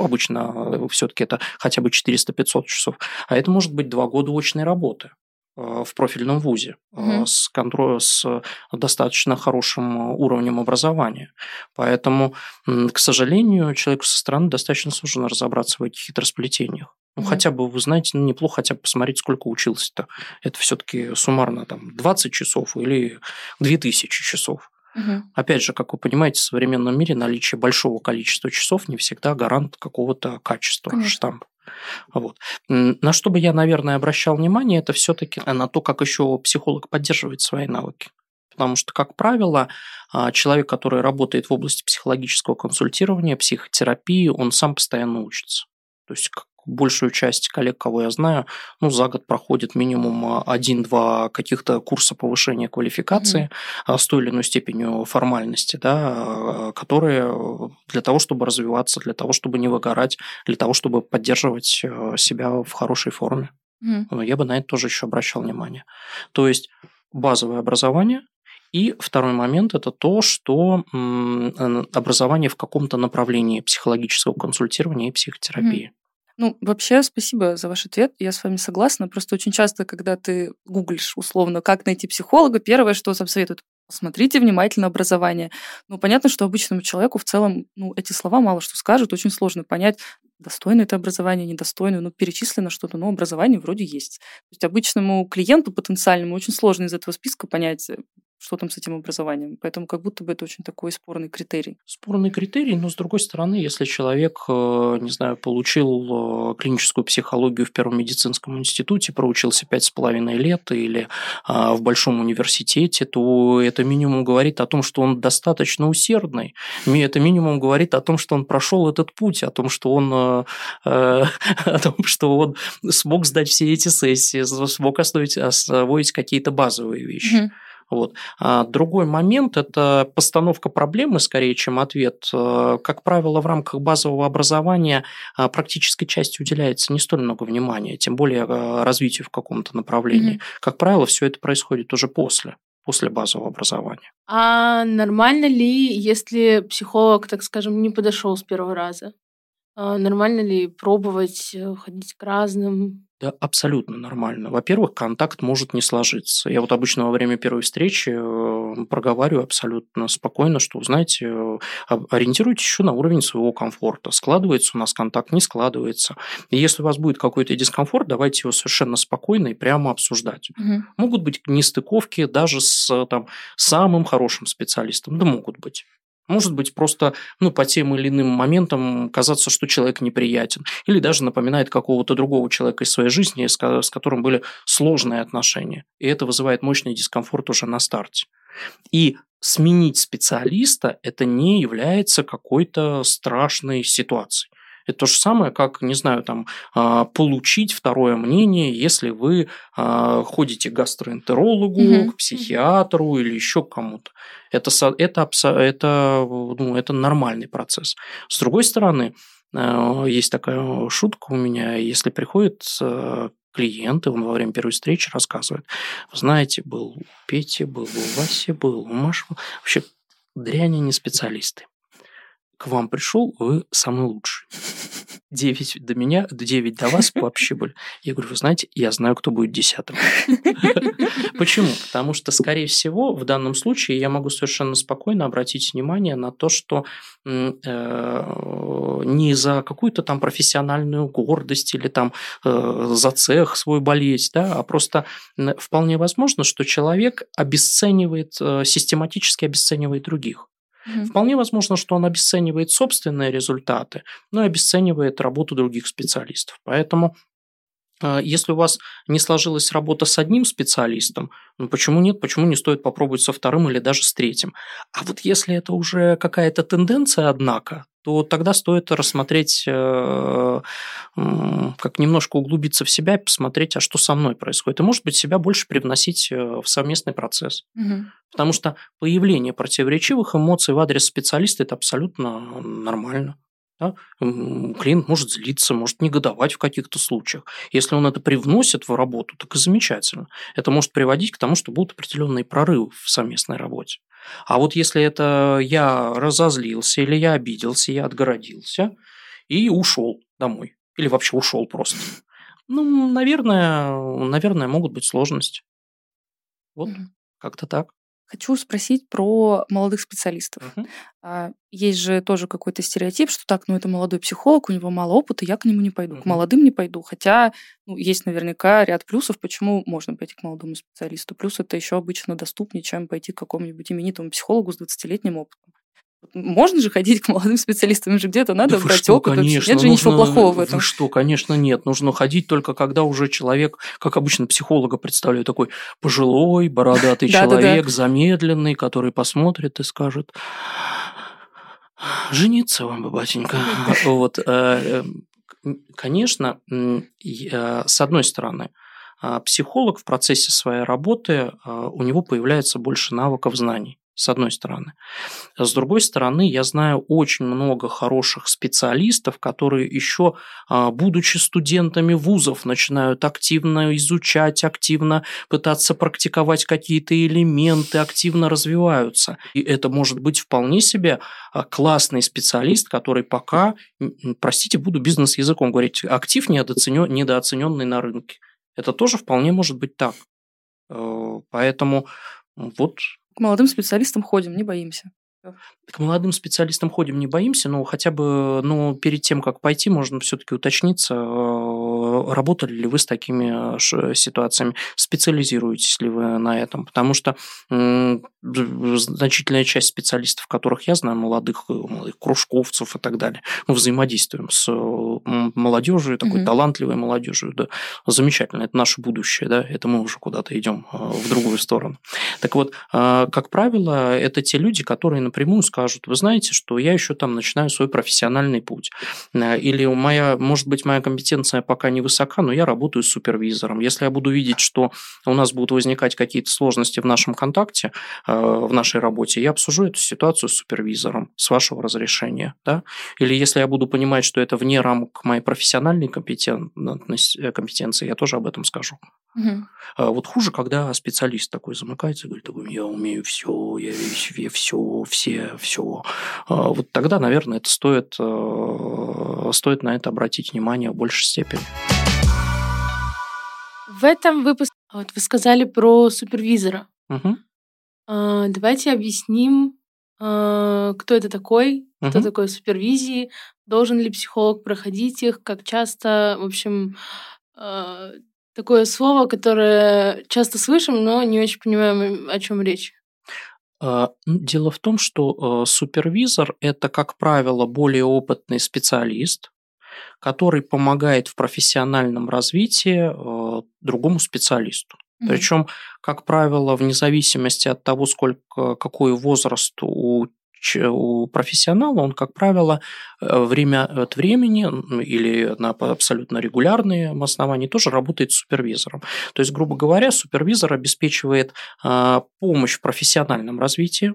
обычно все-таки это хотя бы 400-500 часов, а это может быть два года очной работы э, в профильном вузе угу. с, контролем, с достаточно хорошим уровнем образования. Поэтому, к сожалению, человеку со стороны достаточно сложно разобраться в этих хитросплетениях. Ну, mm хотя бы, вы знаете, ну, неплохо хотя бы посмотреть, сколько учился-то. Это все-таки суммарно там 20 часов или 2000 часов. Угу. Опять же, как вы понимаете, в современном мире наличие большого количества часов не всегда гарант какого-то качества Конечно. штампа. Вот. На что бы я, наверное, обращал внимание, это все-таки на то, как еще психолог поддерживает свои навыки. Потому что, как правило, а, человек, который работает в области психологического консультирования, психотерапии, он сам постоянно учится. То есть большую часть коллег, кого я знаю, ну, за год проходит минимум а, один-два каких-то курса повышения квалификации mm-hmm. с той или иной степенью формальности, да, а, которые для того, чтобы развиваться, для того, чтобы не выгорать, для того, чтобы поддерживать э, себя в хорошей форме. Mm-hmm. Я бы на это тоже еще обращал внимание. То есть базовое образование, и второй момент – это то, что образование в каком-то направлении психологического консультирования и психотерапии.
Ну, вообще, спасибо за ваш ответ. Я с вами согласна. Просто очень часто, когда ты гуглишь условно, как найти психолога, первое, что там советуют, посмотрите внимательно образование. Ну, понятно, что обычному человеку в целом, ну, эти слова мало что скажут, очень сложно понять, достойно это образование, недостойно, ну, перечислено что-то, но образование вроде есть. То есть обычному клиенту потенциальному очень сложно из этого списка понять, что там с этим образованием. Поэтому как будто бы это очень такой спорный критерий.
Спорный критерий, но с другой стороны, если человек, э, не знаю, получил э, клиническую психологию в Первом медицинском институте, проучился пять с половиной лет или а, в большом университете, то это минимум говорит о том, что он достаточно усердный. Это минимум говорит о том, что он прошел этот путь, о том, что он, э, о том, что он смог сдать все эти сессии, смог освоить, освоить какие-то базовые вещи. Mm-hmm. Вот. А другой момент – это постановка проблемы скорее, чем ответ. Э, как правило, в рамках базового образования а, практической части уделяется не столь много внимания, тем более э, развитию в каком-то направлении. Mm-hmm. Как правило, все это происходит уже после после базового образования.
А нормально ли, если психолог, так скажем, не подошел с первого раза? А нормально ли пробовать э, ходить к разным
да, абсолютно нормально. Во-первых, контакт может не сложиться. Я вот обычно во время первой встречи э, проговариваю абсолютно спокойно, что, знаете, э, ориентируйтесь еще на уровень своего комфорта. Складывается у нас контакт, не складывается. И если у вас будет какой-то дискомфорт, давайте его совершенно спокойно и прямо обсуждать. Угу. Могут быть нестыковки даже с там, самым хорошим специалистом. Да могут быть. Может быть, просто ну, по тем или иным моментам казаться, что человек неприятен. Или даже напоминает какого-то другого человека из своей жизни, с, которым были сложные отношения. И это вызывает мощный дискомфорт уже на старте. И сменить специалиста – это не является какой-то страшной ситуацией. Это то же самое, как, не знаю, там, а, получить второе мнение, если вы а, ходите к гастроэнтерологу, угу. к психиатру или еще к кому-то. Это, это, это, ну, это нормальный процесс. С другой стороны, а, есть такая шутка у меня, если приходит клиент, и он во время первой встречи рассказывает, знаете, был у Пети, был у Васи, был у Маши, вообще дрянь не специалисты к вам пришел, вы самый лучший. 9 до меня, 9 до вас вообще были. Я говорю, вы знаете, я знаю, кто будет десятым. Почему? Потому что, скорее всего, в данном случае я могу совершенно спокойно обратить внимание на то, что э, не за какую-то там профессиональную гордость или там э, за цех свой болеть, да, а просто вполне возможно, что человек обесценивает, э, систематически обесценивает других. Угу. Вполне возможно, что он обесценивает собственные результаты, но и обесценивает работу других специалистов. Поэтому а, если у вас не сложилась работа с одним специалистом, ну почему нет, почему не стоит попробовать со вторым или даже с третьим? А вот если это уже какая-то тенденция, однако, то тогда стоит рассмотреть, э, как немножко углубиться в себя и посмотреть, а что со мной происходит. И, может быть, себя больше привносить э, в совместный процесс. Угу. Потому что появление противоречивых эмоций в адрес специалиста – это абсолютно нормально. Да? Клиент может злиться, может негодовать в каких-то случаях. Если он это привносит в работу, так и замечательно. Это может приводить к тому, что будут определенные прорывы в совместной работе. А вот если это я разозлился или я обиделся, я отгородился и ушел домой. Или вообще ушел просто. Ну, наверное, наверное, могут быть сложности. Вот, как-то так.
Хочу спросить про молодых специалистов. Uh-huh. Есть же тоже какой-то стереотип, что так, ну это молодой психолог, у него мало опыта, я к нему не пойду, uh-huh. к молодым не пойду. Хотя ну, есть наверняка ряд плюсов, почему можно пойти к молодому специалисту. Плюс это еще обычно доступнее, чем пойти к какому-нибудь именитому психологу с 20-летним опытом. Можно же ходить к молодым специалистам, же где-то надо да брать что, опыт.
Конечно,
нет же нужно, ничего плохого в этом.
Что, конечно, нет. Нужно ходить только когда уже человек, как обычно психолога представляю, такой пожилой, бородатый человек, замедленный, который посмотрит и скажет, жениться вам бы, батенька. Вот, э, э, конечно, э, с одной стороны, психолог в процессе своей работы, у него появляется больше навыков знаний с одной стороны. С другой стороны, я знаю очень много хороших специалистов, которые еще, а, будучи студентами вузов, начинают активно изучать, активно пытаться практиковать какие-то элементы, активно развиваются. И это может быть вполне себе а, классный специалист, который пока, простите, буду бизнес-языком говорить, актив недооценен, недооцененный на рынке. Это тоже вполне может быть так. Э, поэтому вот
к молодым специалистам ходим, не боимся.
К молодым специалистам ходим, не боимся, но хотя бы ну, перед тем, как пойти, можно все-таки уточниться, э, работали ли вы с такими э, ситуациями, специализируетесь ли вы на этом, потому что значительная часть специалистов, которых я знаю, молодых, э, молодых кружковцев и так далее, мы взаимодействуем с молодежью, такой угу. талантливой молодежью, да, замечательно, это наше будущее, да, это мы уже куда-то идем в другую сторону. Так вот, как правило, это те люди, которые, напрямую скажут, вы знаете, что я еще там начинаю свой профессиональный путь. Э, или моя, может быть, моя компетенция пока не высока, но я работаю с супервизором. Если я буду видеть, что у нас будут возникать какие-то сложности в нашем контакте, э, в нашей работе, я обсужу эту ситуацию с супервизором, с вашего разрешения. Да? Или если я буду понимать, что это вне рамок моей профессиональной компетенции, компетенции я тоже об этом скажу. Угу. Вот хуже, когда специалист такой замыкается и говорит, я умею все, я, я все, все, все. А, вот тогда, наверное, это стоит, э, стоит на это обратить внимание в большей степени.
В этом выпуске вот вы сказали про супервизора. Угу. Давайте объясним, а, кто это такой, угу. кто такой супервизии, должен ли психолог проходить их, как часто, в общем, а, такое слово, которое часто слышим, но не очень понимаем, о чем речь.
А, дело в том, что э, супервизор – это, как правило, более опытный специалист, который помогает в профессиональном развитии э, другому специалисту. Mm-hmm. Причем, как правило, вне зависимости от того, сколько, какой возраст у у профессионала, он, как правило, э, время от времени или на абсолютно регулярные основании тоже работает с супервизором. То есть, грубо говоря, супервизор обеспечивает а, помощь в профессиональном развитии,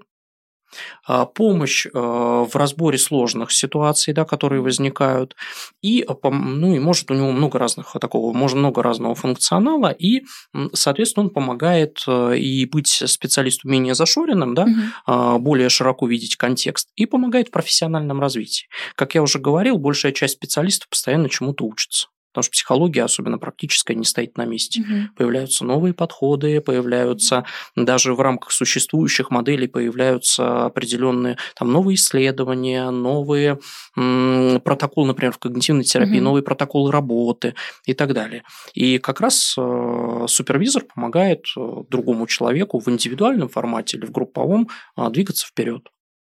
помощь а, в разборе сложных ситуаций, да, которые возникают, и, а, ну, и может у него много разных такого, может много разного функционала, и, соответственно, он помогает и быть специалисту менее зашоренным, да, угу. более широко видеть контекст, и помогает в профессиональном развитии. Как я уже говорил, большая часть специалистов постоянно чему-то учится. Потому что психология, особенно практическая, не стоит на месте. Угу. Появляются новые подходы, появляются даже в рамках существующих моделей появляются определенные там новые исследования, новые м, протоколы, например, в когнитивной терапии, угу. новые протоколы работы и так далее. И как раз э, супервизор помогает э, другому человеку в индивидуальном формате или в групповом э, двигаться вперед.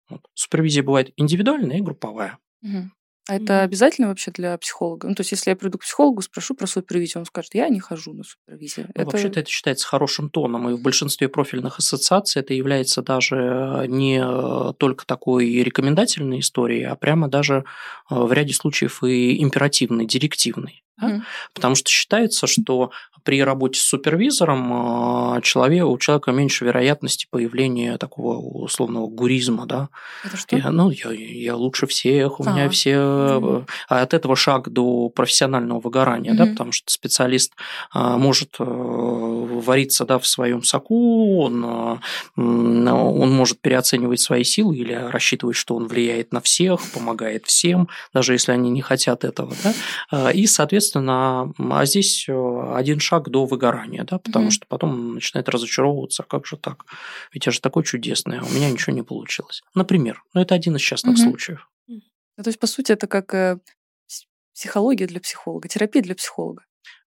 Вот. Супервизия бывает индивидуальная и групповая.
Угу. А это обязательно вообще для психолога? Ну, то есть, если я приду к психологу, спрошу про супервизию, он скажет, я не хожу на супервизию.
Ну, это... Вообще-то это считается хорошим тоном, и в большинстве профильных ассоциаций это является даже э, не э, только такой рекомендательной историей, а прямо даже э, в ряде случаев и императивной, директивной. Да? Mm. Потому что считается, что при работе с супервизором а, человек, у человека меньше вероятности появления такого условного гуризма. Да?
Это что?
Я, ну, я, я лучше всех, у а, меня все... Mm. А от этого шаг до профессионального выгорания, mm-hmm. да, потому что специалист а, может э, вариться да, в своем соку, он, он может переоценивать свои силы или рассчитывать, что он влияет на всех, помогает всем, даже если они не хотят этого. Да? И, соответственно, а здесь э, один шаг до выгорания, да, потому mm-hmm. что потом начинает разочаровываться, как же так? Ведь я же такой чудесный, а у меня ничего не получилось. Например, ну это один из частных mm-hmm. случаев.
Ну, то есть, по сути, это как э, психология для психолога, терапия для психолога.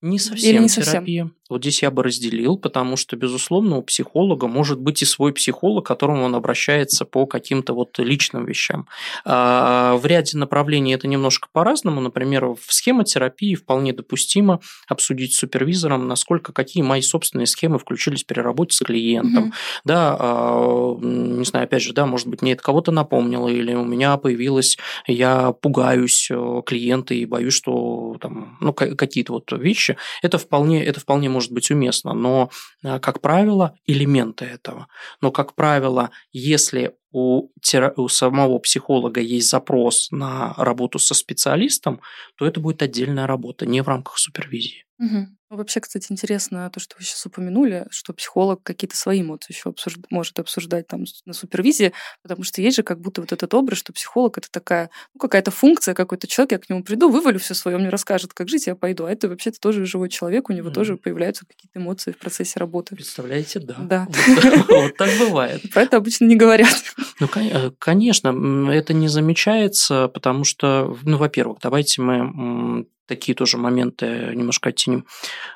Не совсем Или не терапия. Совсем? Вот здесь я бы разделил, потому что, безусловно, у психолога может быть и свой психолог, к которому он обращается по каким-то вот личным вещам. А в ряде направлений это немножко по-разному. Например, в схемотерапии вполне допустимо обсудить с супервизором, насколько какие мои собственные схемы включились при работе с клиентом. Угу. Да, а, не знаю, опять же, да, может быть, мне это кого-то напомнило, или у меня появилось, я пугаюсь э, клиента и боюсь, что там, ну, какие-то вот вещи. Это вполне, это вполне может может быть уместно, но, э, как правило, элементы этого. Но, как правило, если у, у самого психолога есть запрос на работу со специалистом, то это будет отдельная работа, не в рамках супервизии.
Угу. Ну, вообще, кстати, интересно то, что вы сейчас упомянули, что психолог какие-то свои эмоции еще обсужд... может обсуждать там на супервизии, потому что есть же как будто вот этот образ, что психолог это такая, ну, какая-то функция, какой-то человек, я к нему приду, вывалю все свое, он мне расскажет, как жить, я пойду. А это вообще-то тоже живой человек, у него mm-hmm. тоже появляются какие-то эмоции в процессе работы.
Представляете, да.
Да.
Вот так бывает.
Про это обычно не говорят.
Ну, э, конечно, это не замечается, потому что, ну, во-первых, давайте мы такие тоже моменты немножко оттеним.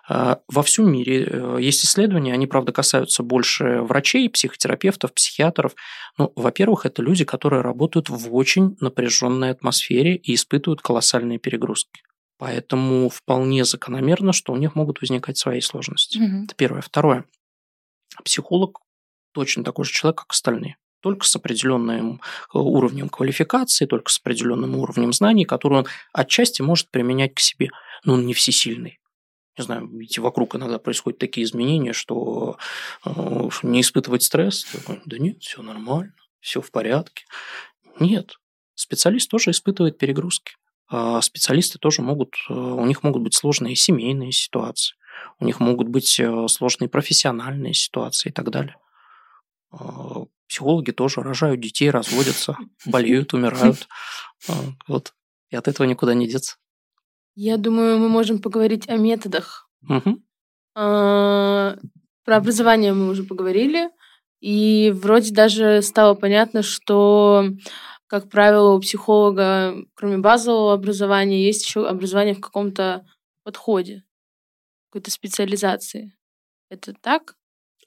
А, во всем мире э, есть исследования, они, правда, касаются больше врачей, психотерапевтов, психиатров. Ну, во-первых, это люди, которые работают в очень напряженной атмосфере и испытывают колоссальные перегрузки. Поэтому вполне закономерно, что у них могут возникать свои сложности. Угу. Это первое. Второе. Психолог точно такой же человек, как остальные только с определенным э, уровнем квалификации, только с определенным уровнем знаний, который он отчасти может применять к себе. Но он не всесильный. Не знаю, видите, вокруг иногда происходят такие изменения, что э, не испытывать стресс. Такой, да нет, все нормально, все в порядке. Нет, специалист тоже испытывает перегрузки. А специалисты тоже могут, э, у них могут быть сложные семейные ситуации, у них могут быть э, сложные профессиональные ситуации и так далее. Психологи тоже рожают детей, разводятся, болеют, умирают. А, вот. И от этого никуда не деться.
Я думаю, мы можем поговорить о методах. А, про образование мы уже поговорили. И вроде даже стало понятно, что, как правило, у психолога, кроме базового образования, есть еще образование в каком-то подходе, какой-то специализации. Это так?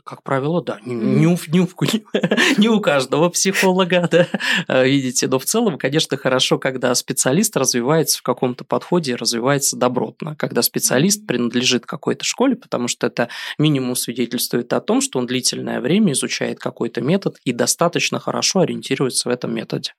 Как правило, да. Не, не, у, не, у, не у каждого психолога, да, а, видите. Но в целом, конечно, хорошо, когда специалист развивается в каком-то подходе, развивается добротно. Когда специалист принадлежит какой-то школе, потому что это минимум свидетельствует о том, что он длительное время изучает какой-то метод и достаточно хорошо ориентируется в этом методе.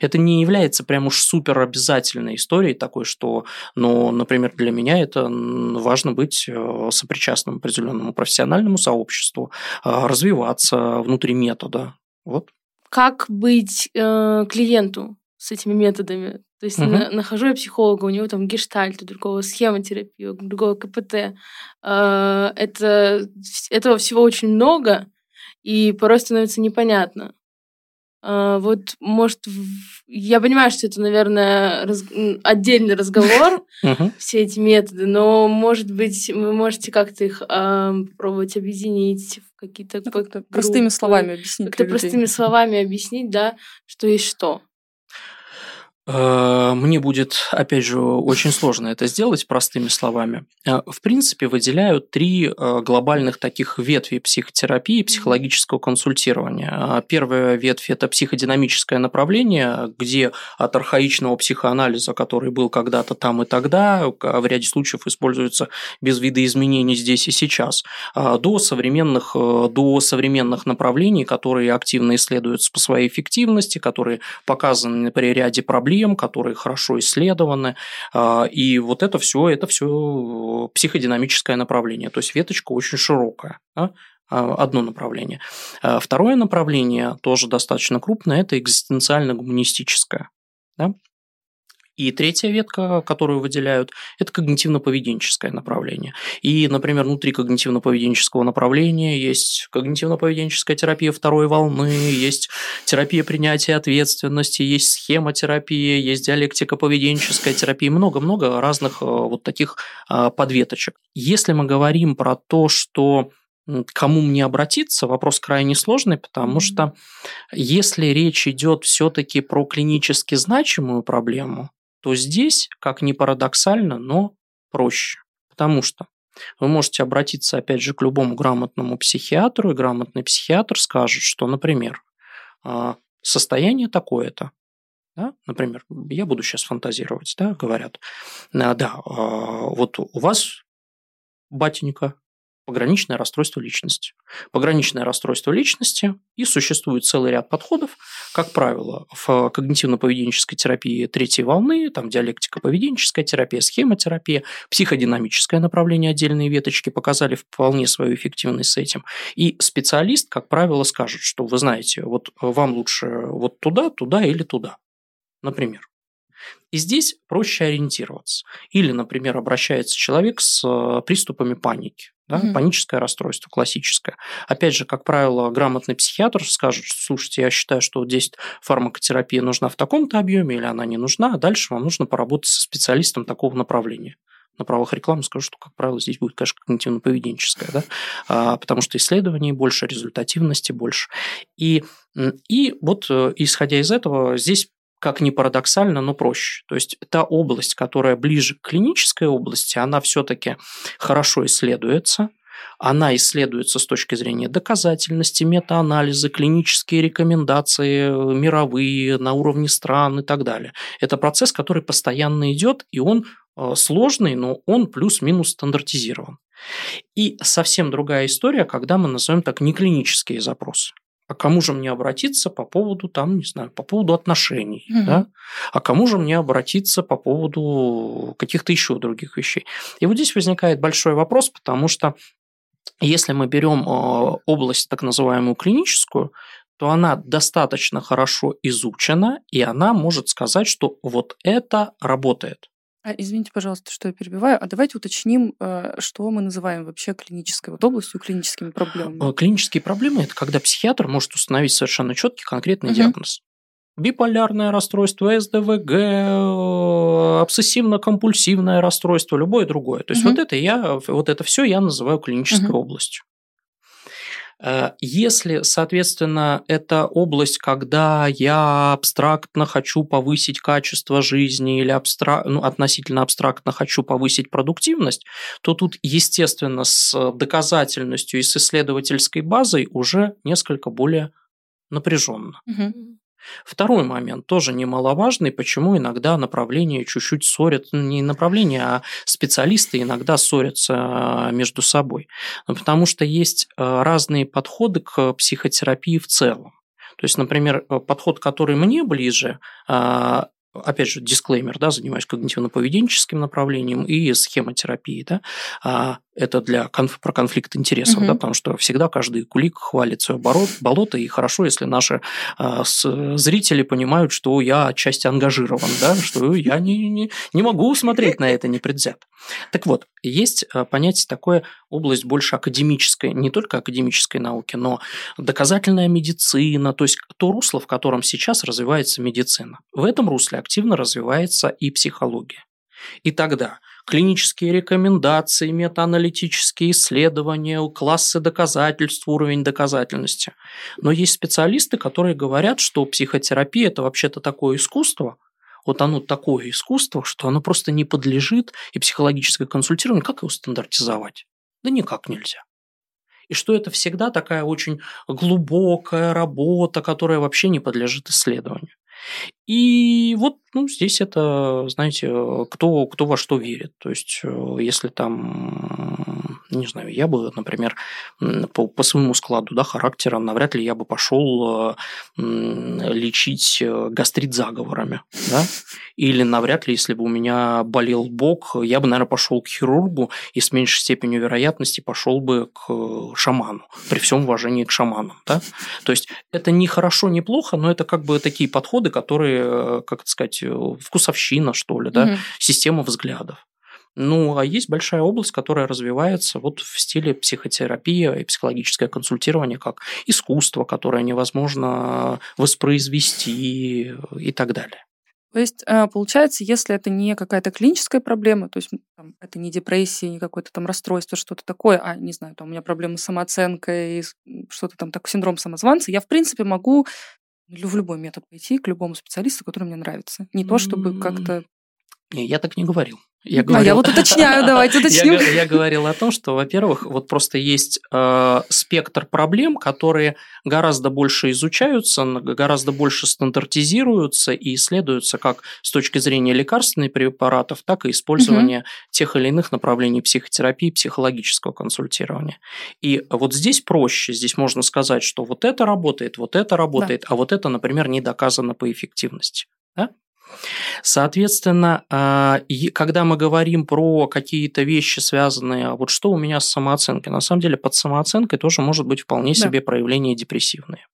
Это не является прям уж супер обязательной историей такой, что, ну, например, для меня это важно быть э, сопричастным определенному профессиональному сообществу, э, развиваться внутри метода. Вот.
Как быть э, клиенту с этими методами? То есть угу. на, нахожу я психолога, у него там гештальт, у другого схемотерапия, у другого КПТ. Э, это, этого всего очень много, и порой становится непонятно. А, вот, может, я понимаю, что это, наверное, раз... отдельный разговор, все эти методы, но, может быть, вы можете как-то их попробовать объединить в какие-то
ну, простыми словами объяснить.
Как-то простыми словами объяснить, да, что есть что.
Э, мне будет, опять же, очень сложно это сделать простыми словами. Э, в принципе, выделяют три э, глобальных таких ветви психотерапии, психологического консультирования. Первая ветвь – это психодинамическое направление, где от архаичного психоанализа, который был когда-то там и тогда, в ряде случаев используется без видоизменений здесь и сейчас, до современных, до современных направлений, которые активно исследуются по своей эффективности, которые показаны при ряде проблем, проблем, которые хорошо исследованы. А, и вот это все, это все психодинамическое направление. То есть веточка очень широкая. Да? А, одно направление. А, второе направление, тоже достаточно крупное, это экзистенциально-гуманистическое. Да? И третья ветка, которую выделяют, это когнитивно-поведенческое направление. И, например, внутри когнитивно-поведенческого направления есть когнитивно-поведенческая терапия второй волны, есть терапия принятия ответственности, есть схемотерапия, есть диалектика-поведенческая терапия, много-много разных э, вот таких э, подветочек. Если мы говорим про то, что кому мне обратиться, вопрос крайне сложный, потому что если речь идет все-таки про клинически значимую проблему, то здесь, как ни парадоксально, но проще. Потому что вы можете обратиться, опять же, к любому грамотному психиатру, и грамотный психиатр скажет, что, например, а, состояние такое-то, да? Например, я буду сейчас фантазировать, да, говорят, «А, да, а, вот у вас, батенька, пограничное расстройство личности. Пограничное расстройство личности и существует целый ряд подходов, как правило, в когнитивно-поведенческой терапии третьей волны, там диалектика-поведенческая терапия, схемотерапия, психодинамическое направление отдельные веточки показали вполне свою эффективность с этим. И специалист, как правило, скажет, что вы знаете, вот вам лучше вот туда, туда или туда, например. И здесь проще ориентироваться. Или, например, обращается человек с э, приступами паники. Да? Угу. Паническое расстройство классическое. Опять же, как правило, грамотный психиатр скажет, слушайте, я считаю, что здесь фармакотерапия нужна в таком-то объеме или она не нужна, а дальше вам нужно поработать со специалистом такого направления на правах рекламы скажу, что, как правило, здесь будет, конечно, когнитивно-поведенческое, да? а, потому что исследований больше, результативности больше. И, и вот, э, исходя из этого, здесь как ни парадоксально, но проще. То есть та область, которая ближе к клинической области, она все-таки хорошо исследуется, она исследуется с точки зрения доказательности, метаанализа, клинические рекомендации мировые на уровне стран и так далее. Это процесс, который постоянно идет, и он э, сложный, но он плюс-минус стандартизирован. И совсем другая история, когда мы назовем так неклинические запросы а кому же мне обратиться по поводу, там, не знаю, по поводу отношений, угу. да? а кому же мне обратиться по поводу каких-то еще других вещей. И вот здесь возникает большой вопрос, потому что если мы берем э, область так называемую клиническую, то она достаточно хорошо изучена, и она может сказать, что вот это работает.
А, извините, пожалуйста, что я перебиваю. А давайте уточним, э, что мы называем вообще клинической вот областью, клиническими проблемами.
Э, клинические проблемы – это когда психиатр может установить совершенно четкий конкретный угу. диагноз. Биполярное расстройство, СДВГ, э, обсессивно-компульсивное расстройство, любое другое. То есть угу. вот это я, вот это все я называю клинической угу. областью. Э, если, соответственно, это область, когда я абстрактно хочу повысить качество жизни или абстрак... ну, относительно абстрактно хочу повысить продуктивность, то тут, естественно, с доказательностью и с исследовательской базой уже несколько более напряженно. Угу. Второй момент тоже немаловажный, почему иногда направления чуть-чуть ссорят, ну, не направления, а специалисты иногда ссорятся а, между собой. Ну, потому что есть а, разные подходы к психотерапии в целом. То есть, например, подход, который мне ближе, а, опять же, дисклеймер, да, занимаюсь когнитивно-поведенческим направлением и схемотерапией, да, а это для конф, про конфликт интересов, угу. да, потому что всегда каждый кулик хвалит свое болото, болото, и хорошо, если наши а, с, зрители понимают, что я отчасти ангажирован, да, что я не, не, не могу смотреть на это непредвзято. Так вот, есть а, понятие такое область больше академической, не только академической науки, но доказательная медицина, то есть то русло, в котором сейчас развивается медицина. В этом русле активно развивается и психология. И тогда клинические рекомендации, метааналитические исследования, классы доказательств, уровень доказательности. Но есть специалисты, которые говорят, что психотерапия – это вообще-то такое искусство, вот оно такое искусство, что оно просто не подлежит и психологическое консультирование, как его стандартизовать? Да никак нельзя. И что это всегда такая очень глубокая работа, которая вообще не подлежит исследованию. И вот ну, здесь это, знаете, кто, кто во что верит. То есть, э, если там, не знаю, я бы, например, по, по своему складу да, характера, навряд ли я бы пошел э, лечить э, гастрит заговорами. Да? Или навряд ли, если бы у меня болел бок, я бы, наверное, пошел к хирургу и с меньшей степенью вероятности пошел бы к шаману, при всем уважении к шаманам. Да? То есть, это не хорошо, не плохо, но это как бы такие подходы, которые, как сказать, вкусовщина, что ли, да, угу. система взглядов. Ну, а есть большая область, которая развивается вот в стиле психотерапия и психологическое консультирование как искусство, которое невозможно воспроизвести и так далее.
То есть, э, получается, если это не какая-то клиническая проблема, то есть там, это не депрессия, не какое-то там расстройство, что-то такое, а, не знаю, там у меня проблемы с самооценкой, что-то там так, синдром самозванца, я, в принципе, могу в любой метод пойти к любому специалисту, который мне нравится. Не то, чтобы как-то...
Не, я так не говорил.
Я говорил... А я вот уточняю, давайте уточним.
я, я говорил о том, что, во-первых, вот просто есть э, спектр проблем, которые гораздо больше изучаются, гораздо больше стандартизируются и исследуются как с точки зрения лекарственных препаратов, так и использования угу. тех или иных направлений психотерапии, психологического консультирования. И вот здесь проще, здесь можно сказать, что вот это работает, вот это работает, да. а вот это, например, не доказано по эффективности. Да? Соответственно, а, когда мы говорим про какие-то вещи, связанные, вот что у меня с самооценкой, на самом деле под самооценкой тоже может быть вполне себе да. проявление депрессивное.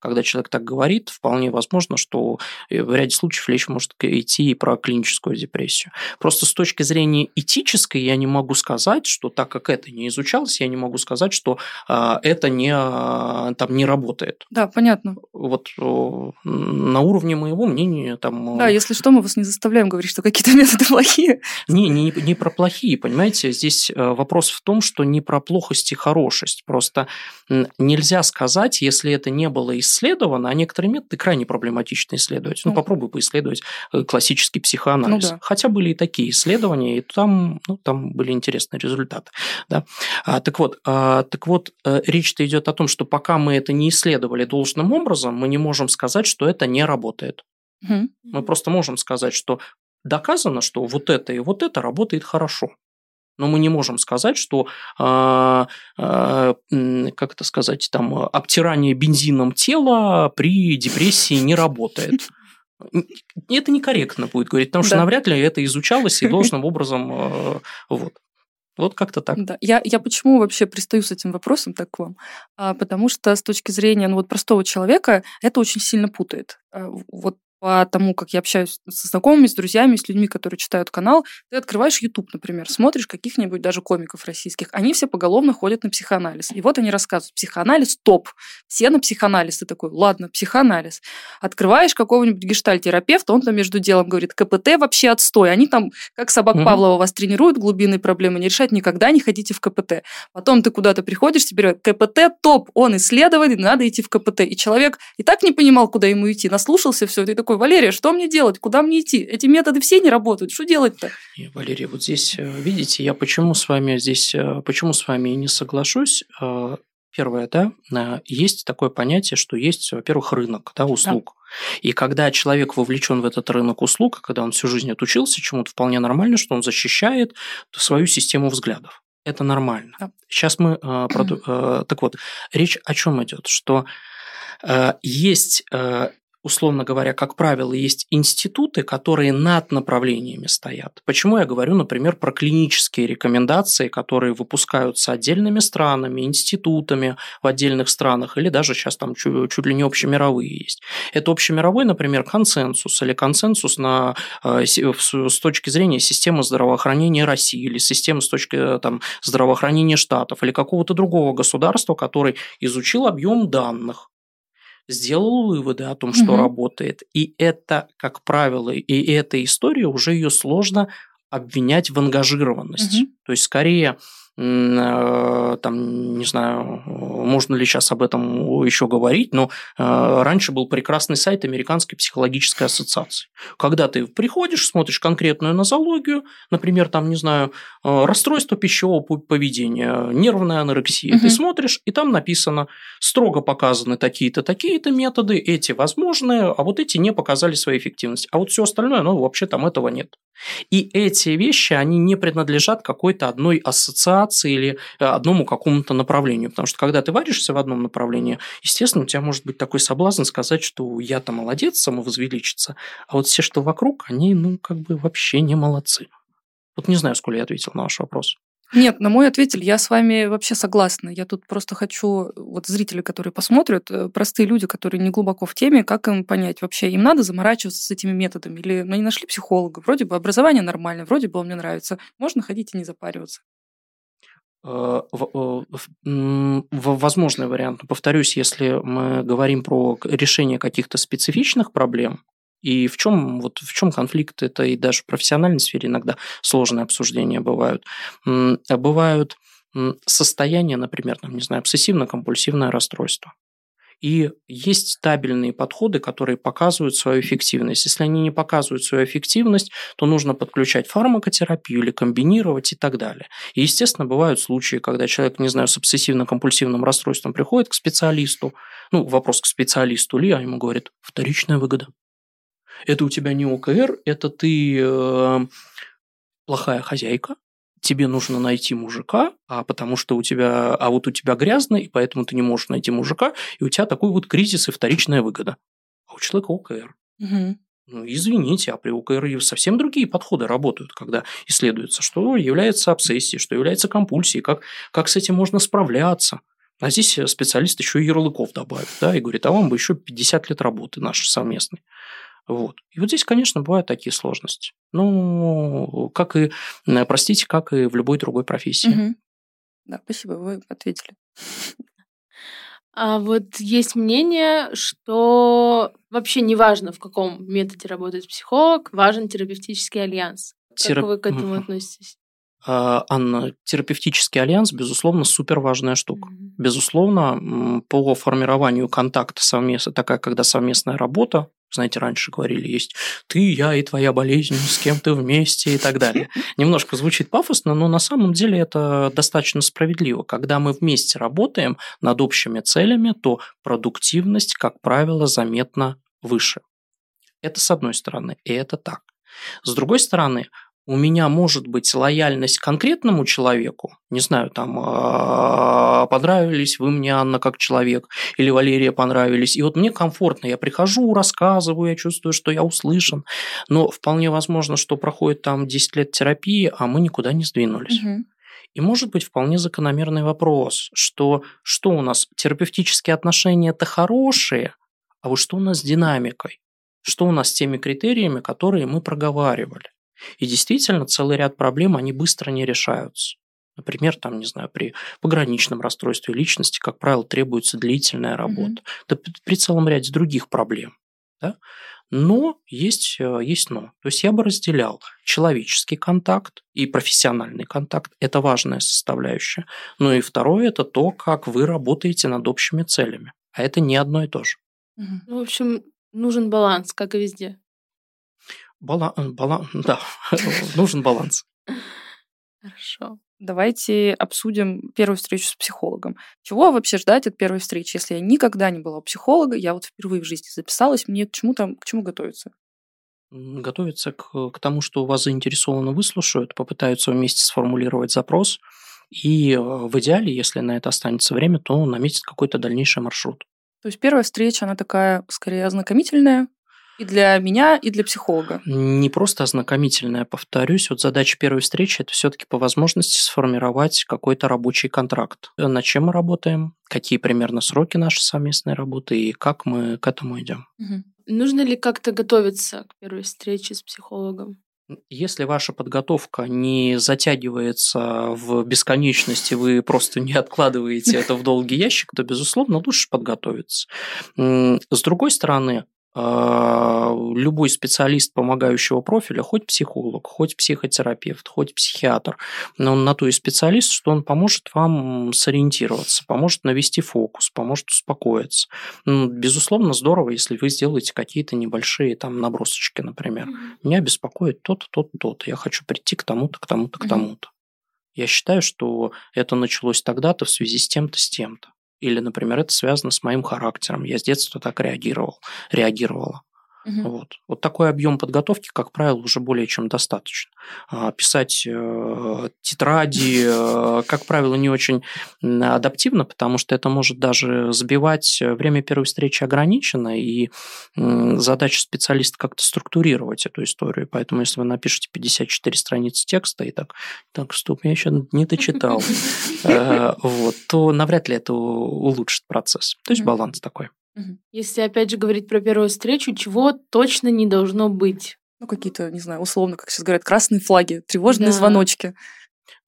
Когда человек так говорит, вполне возможно, что э, в ряде случаев речь может идти и про клиническую депрессию. Просто с точки зрения этической я не могу сказать, что так как это не изучалось, я не могу сказать, что э, это не, э, там, не работает.
Да, понятно.
Вот э, на уровне моего мнения там...
Да, если что, мы вас не заставляем говорить, что какие-то методы плохие.
Не, не, не про плохие, понимаете, здесь вопрос в том, что не про плохость и хорошесть. Просто нельзя сказать, если это не было исследовано, а некоторые методы крайне проблематично исследовать. Ну, ну попробуй поисследовать э, классический психоанализ. Ну, да. Хотя были и такие исследования, и там, ну, там были интересные результаты. Да? А, так вот, а, так вот э, речь-то идет о том, что пока мы это не исследовали должным образом, мы не можем сказать, что это не работает. Угу. Мы просто можем сказать, что доказано, что вот это и вот это работает хорошо. Но мы не можем сказать, что, э, э, как это сказать, там, обтирание бензином тела при депрессии не работает. Это некорректно будет говорить, потому что да. навряд ли это изучалось и должным образом э, вот. Вот как-то так.
Да. Я, я почему вообще пристаю с этим вопросом так к вам? А, потому что с точки зрения ну, вот простого человека это очень сильно путает. А, вот по тому, как я общаюсь со знакомыми, с друзьями, с людьми, которые читают канал, ты открываешь YouTube, например, смотришь каких-нибудь даже комиков российских, они все поголовно ходят на психоанализ. И вот они рассказывают, психоанализ топ, все на психоанализ. Ты такой, ладно, психоанализ. Открываешь какого-нибудь гештальтерапевта, он там между делом говорит, КПТ вообще отстой. Они там, как собак угу. Павлова, вас тренируют, глубинные проблемы не решать, никогда не ходите в КПТ. Потом ты куда-то приходишь, тебе говорят, КПТ топ, он исследователь, надо идти в КПТ. И человек и так не понимал, куда ему идти, наслушался все, ты такой, такой, Валерия, что мне делать? Куда мне идти? Эти методы все не работают. Что делать-то?
Валерия, вот здесь, э, видите, я почему с вами здесь, э, почему с вами не соглашусь? Э, первое, да, есть такое понятие, что есть, во-первых, рынок да, услуг. Да. И когда человек вовлечен в этот рынок услуг, когда он всю жизнь отучился чему-то, вполне нормально, что он защищает свою систему взглядов. Это нормально. Да. Сейчас мы... Так вот, речь о чем идет? Что есть условно говоря, как правило, есть институты, которые над направлениями стоят. Почему я говорю, например, про клинические рекомендации, которые выпускаются отдельными странами, институтами в отдельных странах, или даже сейчас там чуть, чуть ли не общемировые есть. Это общемировой, например, консенсус или консенсус на, э, с точки зрения системы здравоохранения России или системы с точки э, там, здравоохранения Штатов или какого-то другого государства, который изучил объем данных сделал выводы о том, что угу. работает. И это, как правило, и эта история уже ее сложно обвинять в ангажированности. Угу. То есть, скорее, Э, там, не знаю, можно ли сейчас об этом еще говорить, но э, раньше был прекрасный сайт Американской психологической ассоциации. Когда ты приходишь, смотришь конкретную нозологию, например, там, не знаю, э, расстройство пищевого поведения, нервная анорексия, угу. ты смотришь, и там написано, строго показаны такие-то, такие-то методы, эти возможные, а вот эти не показали свою эффективность. А вот все остальное, ну, вообще там этого нет. И эти вещи, они не принадлежат какой-то одной ассоциации или э, одному какому-то направлению. Потому что когда ты варишься в одном направлении, естественно, у тебя может быть такой соблазн сказать, что я-то молодец, самовозвеличиться, а вот все, что вокруг, они, ну, как бы вообще не молодцы. Вот не знаю, сколько я ответил на ваш вопрос.
Нет, на мой ответили, я с вами вообще согласна. Я тут просто хочу, вот зрители, которые посмотрят, э, простые люди, которые не глубоко в теме, как им понять вообще, им надо заморачиваться с этими методами? Или ну, они нашли психолога, вроде бы образование нормальное, вроде бы он мне нравится, можно ходить и не запариваться.
Э, э, возможный вариант. Повторюсь, если мы говорим про решение каких-то специфичных проблем, и в чем, вот в чем конфликт? Это и даже в профессиональной сфере иногда сложные обсуждения бывают. Бывают состояния, например, там, не знаю, обсессивно-компульсивное расстройство. И есть стабильные подходы, которые показывают свою эффективность. Если они не показывают свою эффективность, то нужно подключать фармакотерапию или комбинировать и так далее. И, естественно, бывают случаи, когда человек, не знаю, с обсессивно-компульсивным расстройством приходит к специалисту, ну, вопрос к специалисту ли, а ему говорят, вторичная выгода. Это у тебя не ОКР, это ты э, плохая хозяйка, тебе нужно найти мужика, а потому что у тебя, а вот у тебя грязно, и поэтому ты не можешь найти мужика, и у тебя такой вот кризис и вторичная выгода. А у человека ОКР. Угу. Ну, извините, а при ОКР совсем другие подходы работают, когда исследуется, что является обсессией, что является компульсией, как, как с этим можно справляться. А здесь специалист еще и ярлыков добавит, да, и говорит, а вам бы еще 50 лет работы нашей совместной. Вот. И вот здесь, конечно, бывают такие сложности. Ну, как и, простите, как и в любой другой профессии.
Угу. Да, спасибо, вы ответили.
А вот есть мнение, что вообще не важно, в каком методе работает психолог, важен терапевтический альянс. Терап... Как вы к этому относитесь?
А, Анна, терапевтический альянс, безусловно, супер важная штука. Mm-hmm. Безусловно, по формированию контакта совместно, такая, когда совместная работа, знаете, раньше говорили, есть ты, я и твоя болезнь, с кем ты вместе и так далее. Немножко звучит пафосно, но на самом деле это достаточно справедливо. Когда мы вместе работаем над общими целями, то продуктивность, как правило, заметно выше. Это с одной стороны, и это так. С другой стороны, у меня может быть лояльность к конкретному человеку, не знаю, там, а, понравились вы мне, Анна, как человек, или Валерия понравились, и вот мне комфортно, я прихожу, рассказываю, я чувствую, что я услышан, но вполне возможно, что проходит там 10 лет терапии, а мы никуда не сдвинулись. Угу. И может быть вполне закономерный вопрос, что что у нас, терапевтические отношения это хорошие, а вот что у нас с динамикой? Что у нас с теми критериями, которые мы проговаривали? И действительно, целый ряд проблем, они быстро не решаются. Например, там, не знаю, при пограничном расстройстве личности, как правило, требуется длительная работа. Mm-hmm. Да при целом ряде других проблем. Да? Но есть, э, есть но. То есть я бы разделял человеческий контакт и профессиональный контакт. Это важная составляющая. Ну и второе – это то, как вы работаете над общими целями. А это не одно и то же.
Ну, в общем, нужен баланс, как и везде.
Баланс, э, баланс, да, нужен баланс.
Хорошо.
Давайте обсудим первую встречу с психологом. Чего вообще ждать от первой встречи, если я никогда не была у психолога, я вот впервые в жизни записалась, мне к чему там, к чему готовиться?
Готовиться к, к тому, что вас заинтересованно выслушают, попытаются вместе сформулировать запрос, и э, в идеале, если на это останется время, то наметить какой-то дальнейший маршрут.
То есть первая встреча, она такая скорее ознакомительная, и для меня, и для психолога.
Не просто ознакомительная, повторюсь. Вот задача первой встречи – это все-таки по возможности сформировать какой-то рабочий контракт. Над чем мы работаем, какие примерно сроки нашей совместной работы и как мы к этому идем.
Угу. Нужно ли как-то готовиться к первой встрече с психологом?
Если ваша подготовка не затягивается в бесконечности, вы просто не откладываете это в долгий ящик, то, безусловно, лучше подготовиться. С другой стороны, любой специалист помогающего профиля, хоть психолог, хоть психотерапевт, хоть психиатр, но он на то и специалист, что он поможет вам сориентироваться, поможет навести фокус, поможет успокоиться. Безусловно, здорово, если вы сделаете какие-то небольшие там набросочки, например. Меня беспокоит то-то, то-то, то-то. Я хочу прийти к тому-то, к тому-то, к тому-то. Я считаю, что это началось тогда-то в связи с тем-то, с тем-то. Или, например, это связано с моим характером. Я с детства так реагировал, реагировала. Угу. Вот. вот такой объем подготовки, как правило, уже более чем достаточно. А, писать э, тетради, э, как правило, не очень адаптивно, потому что это может даже сбивать. Э, время первой встречи ограничено, и задача специалиста как-то структурировать эту историю. Поэтому, если вы напишете 54 страницы текста и так, так, стоп, я еще не дочитал, вот, то навряд ли это улучшит процесс. То есть баланс такой.
Если опять же говорить про первую встречу, чего точно не должно быть?
Ну, какие-то, не знаю, условно, как сейчас говорят, красные флаги, тревожные да. звоночки.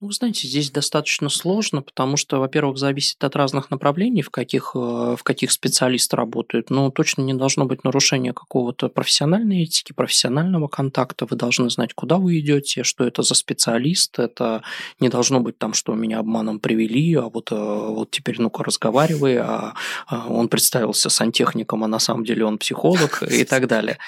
Ну, знаете, здесь достаточно сложно, потому что, во-первых, зависит от разных направлений, в каких, э, в каких специалисты работают, но точно не должно быть нарушения какого-то профессиональной этики, профессионального контакта. Вы должны знать, куда вы идете, что это за специалист. Это не должно быть там, что меня обманом привели, а вот, э, вот теперь ну-ка разговаривай, а, а он представился сантехником, а на самом деле он психолог и так далее.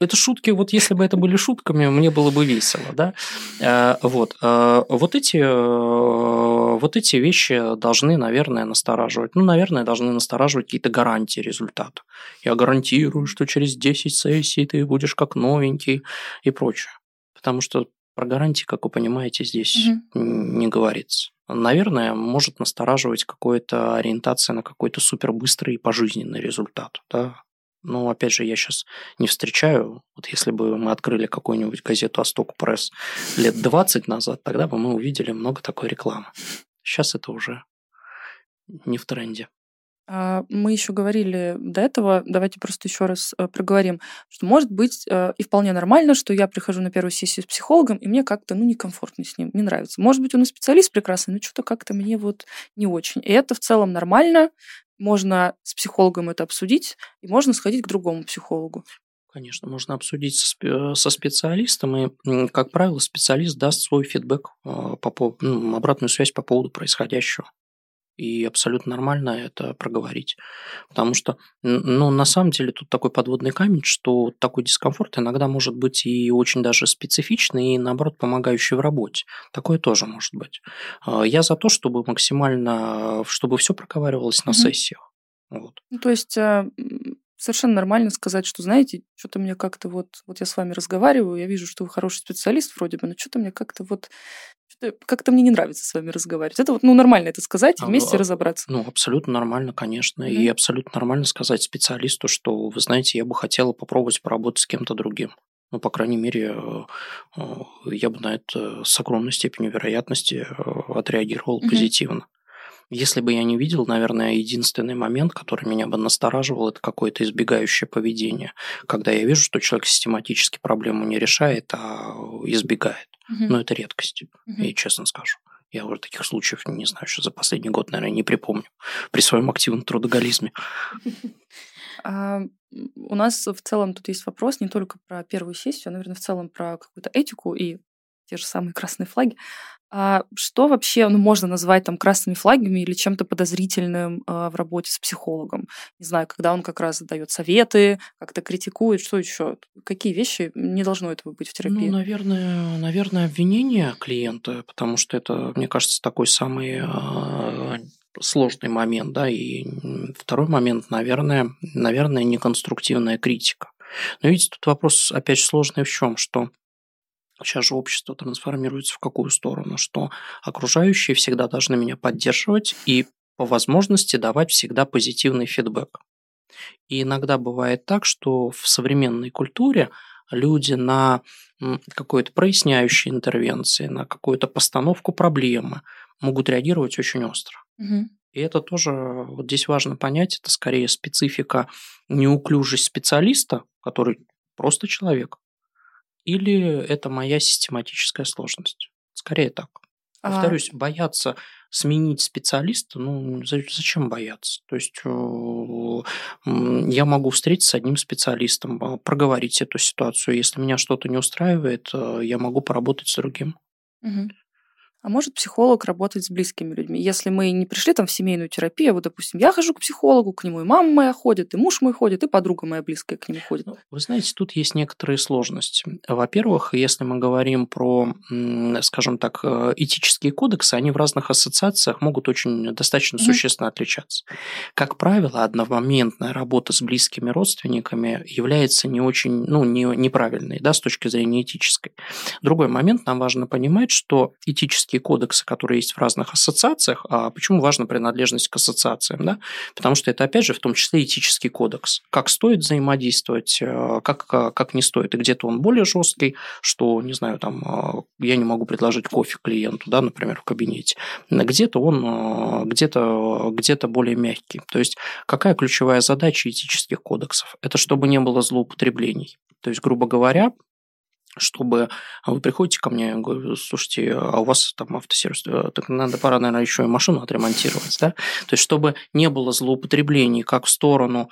Это шутки, вот если бы это были шутками, мне было бы весело, да? Э, вот. Вот эти вот эти вещи должны, наверное, настораживать. Ну, наверное, должны настораживать какие-то гарантии результата. Я гарантирую, что через 10 сессий ты будешь как новенький и прочее. Потому что про гарантии, как вы понимаете, здесь угу. не говорится. Наверное, может настораживать какая-то ориентация на какой-то супербыстрый и пожизненный результат. Да? Но, опять же, я сейчас не встречаю, вот если бы мы открыли какую-нибудь газету «Асток Пресс» лет 20 назад, тогда бы мы увидели много такой рекламы. Сейчас это уже не в тренде.
А, мы еще говорили до этого, давайте просто еще раз э, проговорим, что может быть э, и вполне нормально, что я прихожу на первую сессию с психологом, и мне как-то ну, некомфортно с ним, не нравится. Может быть, он и специалист прекрасный, но что-то как-то мне вот не очень. И это в целом нормально, можно с психологом это обсудить, и можно сходить к другому психологу.
Конечно, можно обсудить со, со специалистом, и, как правило, специалист даст свой фидбэк, э, по, ну, обратную связь по поводу происходящего и абсолютно нормально это проговорить. Потому что, ну, на самом деле тут такой подводный камень, что такой дискомфорт иногда может быть и очень даже специфичный, и наоборот помогающий в работе. Такое тоже может быть. А, я за то, чтобы максимально, чтобы все проговаривалось на угу. сессиях. Вот.
Ну, то есть а, совершенно нормально сказать, что, знаете, что-то мне как-то вот, вот я с вами разговариваю, я вижу, что вы хороший специалист вроде бы, но что-то мне как-то вот как-то мне не нравится с вами разговаривать. Это вот, ну, нормально это сказать и а, вместе а, разобраться.
Ну, абсолютно нормально, конечно. Mm-hmm. И абсолютно нормально сказать специалисту, что, вы знаете, я бы хотела попробовать поработать с кем-то другим. Ну, по крайней мере, э, э, я бы на это с огромной степенью вероятности э, отреагировал mm-hmm. позитивно. Если бы я не видел, наверное, единственный момент, который меня бы настораживал, это какое-то избегающее поведение. Когда я вижу, что человек систематически проблему не решает, а избегает. Угу. Но это редкость, угу. я честно скажу. Я уже таких случаев, не знаю, что за последний год, наверное, не припомню при своем активном трудоголизме.
А, у нас в целом тут есть вопрос не только про первую сессию, а, наверное, в целом про какую-то этику и те же самые красные флаги. А что вообще ну, можно назвать там красными флагами или чем-то подозрительным э, в работе с психологом? Не знаю, когда он как раз дает советы, как-то критикует, что еще? Какие вещи не должно этого быть в терапии?
Ну, наверное, наверное, обвинение клиента, потому что это, мне кажется, такой самый э, сложный момент, да, и второй момент, наверное, наверное, неконструктивная критика. Но видите, тут вопрос опять же сложный в чем, что Сейчас же общество трансформируется в какую сторону? Что окружающие всегда должны меня поддерживать и по возможности давать всегда позитивный фидбэк. И иногда бывает так, что в современной культуре люди на какой-то проясняющей интервенции, на какую-то постановку проблемы могут реагировать очень остро. Угу. И это тоже, вот здесь важно понять, это скорее специфика неуклюжесть специалиста, который просто человек, или это моя систематическая сложность? Скорее так. А Повторюсь, а... бояться сменить специалиста, ну зачем бояться? То есть я могу встретиться с одним специалистом, а, проговорить эту ситуацию. Если меня что-то не устраивает, э, я могу поработать с другим.
Угу. А может психолог работать с близкими людьми? Если мы не пришли там в семейную терапию, а вот, допустим, я хожу к психологу, к нему и мама моя ходит, и муж мой ходит, и подруга моя близкая к нему ходит. Ну,
вы знаете, тут есть некоторые сложности. Во-первых, если мы говорим про, скажем так, э, этические кодексы, они в разных ассоциациях могут очень достаточно mm-hmm. существенно отличаться. Как правило, одномоментная работа с близкими родственниками является не очень, ну, не, неправильной, да, с точки зрения этической. Другой момент, нам важно понимать, что этические этические кодексы, которые есть в разных ассоциациях. А почему важна принадлежность к ассоциациям? Да? Потому что это, опять же, в том числе этический кодекс. Как стоит взаимодействовать, э, как, как не стоит. И где-то он более жесткий, что, не знаю, там, э, я не могу предложить кофе клиенту, да, например, в кабинете. Где-то он э, где-то где более мягкий. То есть, какая ключевая задача этических кодексов? Это чтобы не было злоупотреблений. То есть, грубо говоря, чтобы а вы приходите ко мне, говорю, слушайте, а у вас там автосервис, э, так надо, пора, наверное, еще и машину отремонтировать, да? То есть, чтобы не было злоупотреблений как в сторону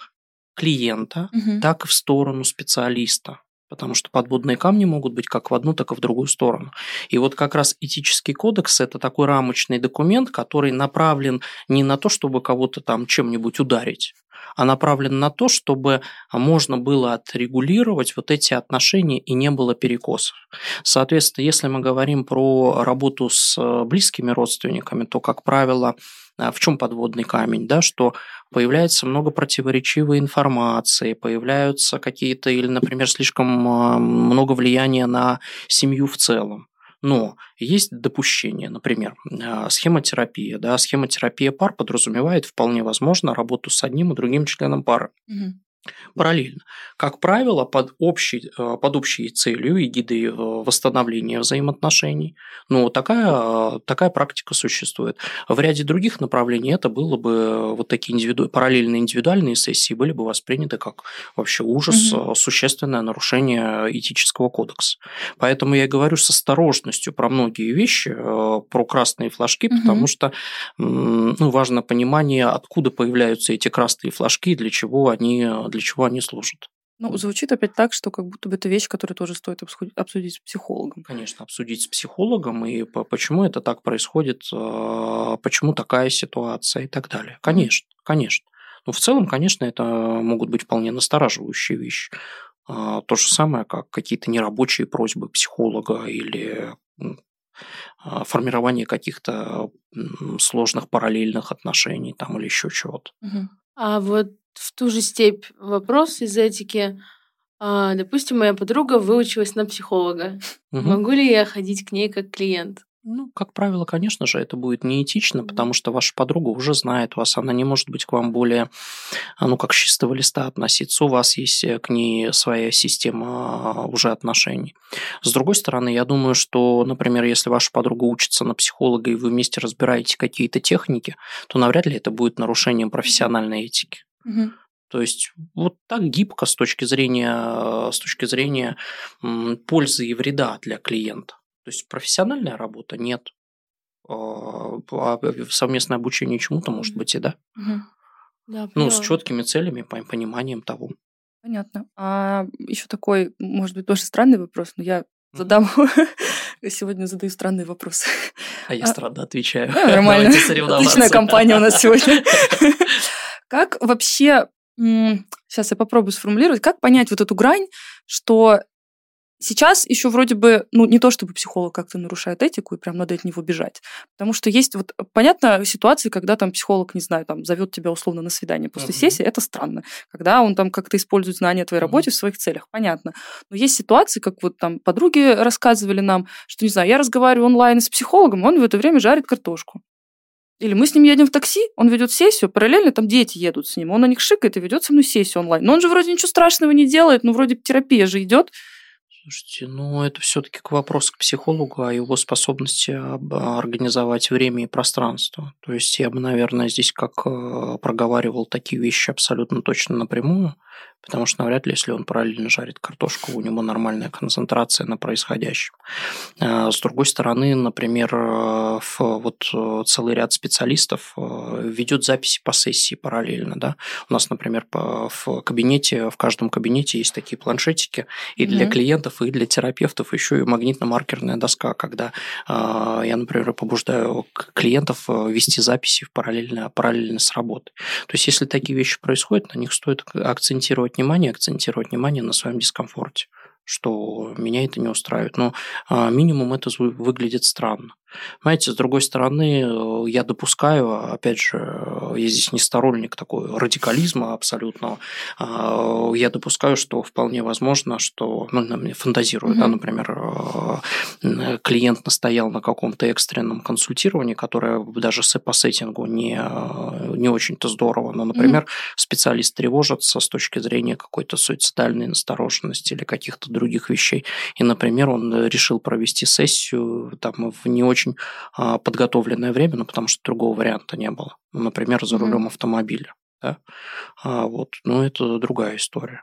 клиента, угу. так и в сторону специалиста. Потому что подводные камни могут быть как в одну, так и в другую сторону. И вот как раз этический кодекс – это такой рамочный документ, который направлен не на то, чтобы кого-то там чем-нибудь ударить, а направлен на то, чтобы можно было отрегулировать вот эти отношения и не было перекосов. Соответственно, если мы говорим про работу с э, близкими родственниками, то, как правило, э, в чем подводный камень, да, что появляется много противоречивой информации, появляются какие-то, или, например, слишком э, много влияния на семью в целом. Но есть допущение, например, а, схемотерапия. Да, схемотерапия пар подразумевает вполне возможно работу с одним и другим членом пары. Угу. Параллельно. Как правило, под общей, э, под общей целью и гидой э, восстановления взаимоотношений, но такая, такая практика существует. В ряде других направлений это было бы вот такие индивиду... параллельные индивидуальные сессии были бы восприняты как вообще ужас, угу. существенное нарушение этического кодекса. Поэтому я говорю с осторожностью про многие вещи, про красные флажки, угу. потому что ну, важно понимание, откуда появляются эти красные флажки, для чего они, для чего они служат.
Ну, звучит опять так, что как будто бы это вещь, которую тоже стоит обсудить с психологом.
Конечно, обсудить с психологом, и почему это так происходит, а, почему такая ситуация и так далее. Конечно, конечно. Но в целом, конечно, это могут быть вполне настораживающие вещи. А, то же самое, как какие-то нерабочие просьбы психолога или а, формирование каких-то сложных параллельных отношений там или еще чего-то.
А вот в ту же степь вопрос из этики. А, допустим, моя подруга выучилась на психолога. Угу. Могу ли я ходить к ней как клиент?
Ну, как правило, конечно же, это будет неэтично, потому что ваша подруга уже знает вас, она не может быть к вам более, а, ну, как с чистого листа относиться, у вас есть э, к ней своя система уже отношений. С другой стороны, я думаю, что, например, если ваша подруга учится на психолога, и вы вместе разбираете какие-то техники, то навряд ли это будет нарушением профессиональной этики. Угу. То есть вот так гибко с точки зрения, с точки зрения пользы и вреда для клиента. То есть профессиональная работа нет. А, а совместное обучение чему-то может быть и да. Угу. Да, ну, с четкими целями, пониманием того.
Понятно. А еще такой, может быть, тоже странный вопрос, но я задам. Сегодня задаю странные вопросы.
А я странно отвечаю.
Нормально. Отличная компания у нас сегодня. Как вообще, сейчас я попробую сформулировать, как понять вот эту грань, что Сейчас еще вроде бы, ну, не то чтобы психолог как-то нарушает этику и прям надо от него бежать. Потому что есть вот, понятно, ситуации, когда там психолог, не знаю, там зовет тебя условно на свидание после uh-huh. сессии, это странно. Когда он там как-то использует знания о твоей uh-huh. работе в своих целях, понятно. Но есть ситуации, как вот там подруги рассказывали нам, что, не знаю, я разговариваю онлайн с психологом, он в это время жарит картошку. Или мы с ним едем в такси, он ведет сессию, параллельно там дети едут с ним, он на них шикает и ведет со мной сессию онлайн. Но он же вроде ничего страшного не делает, ну вроде терапия же идет.
Слушайте, ну это все-таки к вопросу к психологу о его способности организовать время и пространство. То есть я бы, наверное, здесь как э, проговаривал такие вещи абсолютно точно напрямую, потому что навряд ли, если он параллельно жарит картошку, у него нормальная концентрация на происходящем. А, с другой стороны, например, э, вот э, целый ряд специалистов ведет записи по сессии параллельно. Да? У нас, например, в кабинете, в каждом кабинете есть такие планшетики, и для mm-hmm. клиентов и для терапевтов еще и магнитно-маркерная доска, когда э, я, например, побуждаю клиентов э, вести записи параллельно, параллельно с работой. То есть, если такие вещи происходят, на них стоит акцентировать внимание, акцентировать внимание на своем дискомфорте что меня это не устраивает. Но а, минимум это выглядит странно. Знаете, с другой стороны, э, я допускаю, опять же, э, я здесь не сторонник такой радикализма абсолютного, а, я допускаю, что вполне возможно, что, ну, мне фантазирую, угу. да, например, э, клиент настоял на каком-то экстренном консультировании, которое даже по сеттингу не, не очень-то здорово, но, например, угу. специалист тревожится с точки зрения какой-то суицидальной настороженности или каких-то других вещей. И, например, он решил провести сессию там, в не очень а, подготовленное время, ну, потому что другого варианта не было. Ну, например, за рулем mm-hmm. автомобиля. Да? А, вот. Но это другая история.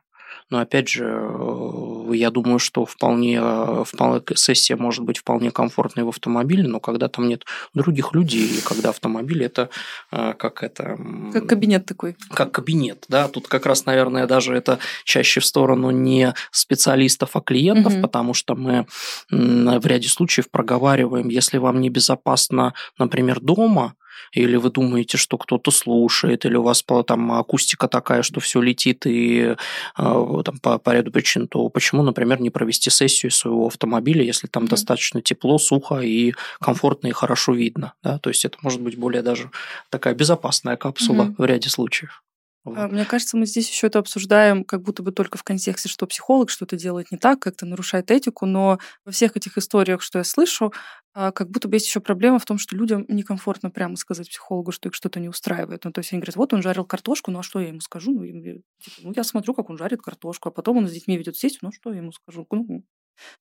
Но опять же, э, я думаю, что вполне, э, вполне сессия может быть вполне комфортной в автомобиле, но когда там нет других людей, и когда автомобиль это э, как это...
Как кабинет такой.
Как кабинет, да. Тут как раз, наверное, даже это чаще в сторону не специалистов, а клиентов, угу. потому что мы в ряде случаев проговариваем, если вам небезопасно, например, дома, или вы думаете, что кто-то слушает, или у вас там акустика такая, что все летит и а, там, по, по ряду причин, то почему, например, не провести сессию своего автомобиля, если там mm-hmm. достаточно тепло, сухо и комфортно и хорошо видно, да, то есть это может быть более даже такая безопасная капсула mm-hmm. в ряде случаев.
Вот. А, мне кажется, мы здесь еще это обсуждаем как будто бы только в контексте, что психолог что-то делает не так, как-то нарушает этику, но во всех этих историях, что я слышу, а, как будто бы есть еще проблема в том, что людям некомфортно прямо сказать психологу, что их что-то не устраивает. Ну, то есть они говорят, вот он жарил картошку, ну а что я ему скажу? Ну, им, типа, ну я смотрю, как он жарит картошку, а потом он с детьми ведет сесть, ну что я ему скажу? Ну,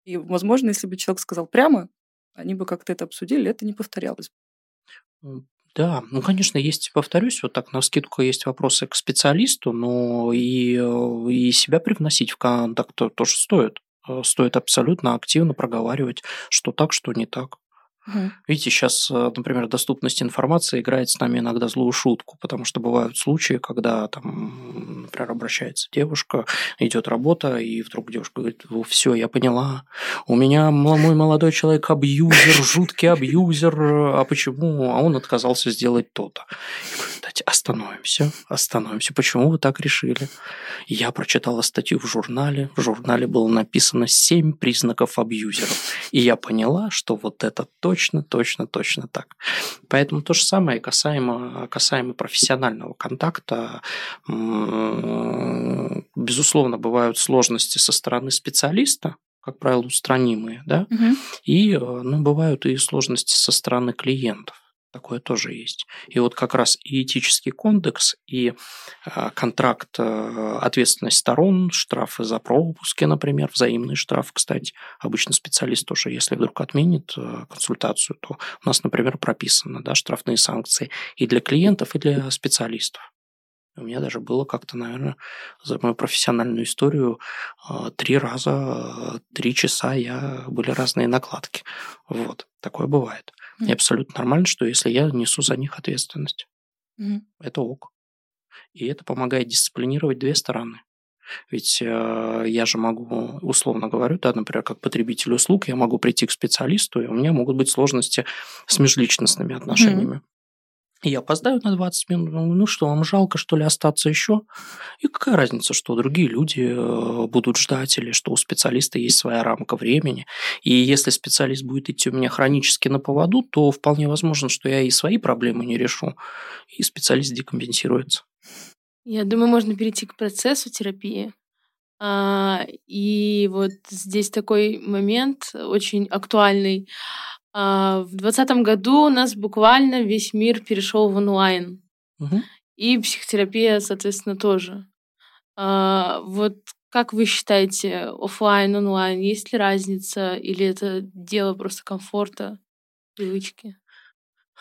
и, возможно, если бы человек сказал прямо, они бы как-то это обсудили, это не повторялось.
Да, ну, конечно, есть, повторюсь, вот так на скидку есть вопросы к специалисту, но и, э, и себя привносить в контакт тоже стоит. Э, стоит абсолютно активно проговаривать, что так, что не так. Угу. Видите, сейчас, э, например, доступность информации играет с нами иногда злую шутку, потому что бывают случаи, когда там, например, обращается девушка, идет работа, и вдруг девушка говорит, все, я поняла, у меня мой молодой человек абьюзер, жуткий абьюзер, а почему? А он отказался сделать то-то. Давайте остановимся, остановимся. Почему вы так решили? Я прочитала статью в журнале, в журнале было написано семь признаков абьюзеров, и я поняла, что вот это то, точно, точно, точно так. Поэтому то же самое касаемо, касаемо профессионального контакта. Безусловно, бывают сложности со стороны специалиста, как правило, устранимые, да, угу. и ну, бывают и сложности со стороны клиентов. Такое тоже есть. И вот как раз и этический кодекс, и а, контракт, а, ответственность сторон, штрафы за пропуски, например, взаимный штраф, кстати. Обычно специалист тоже, если вдруг отменит а, консультацию, то у нас, например, прописано да, штрафные санкции и для клиентов, и для специалистов. У меня даже было как-то, наверное, за мою профессиональную историю три раза, три часа я были разные накладки. Вот, такое бывает. И абсолютно нормально, что если я несу за них ответственность. Mm-hmm. Это ок. И это помогает дисциплинировать две стороны. Ведь э, я же могу, условно говорю, да, например, как потребитель услуг, я могу прийти к специалисту, и у меня могут быть сложности с межличностными отношениями. Mm-hmm. Я опоздаю на 20 минут, ну что, вам жалко, что ли, остаться еще? И какая разница, что другие люди э, будут ждать, или что у специалиста есть своя рамка времени. И если специалист будет идти у меня хронически на поводу, то вполне возможно, что я и свои проблемы не решу, и специалист декомпенсируется.
Я думаю, можно перейти к процессу терапии. А, и вот здесь такой момент очень актуальный. А, в двадцатом году у нас буквально весь мир перешел в онлайн. Угу. И психотерапия, соответственно, тоже. А, вот как вы считаете, офлайн, онлайн, есть ли разница, или это дело просто комфорта, привычки?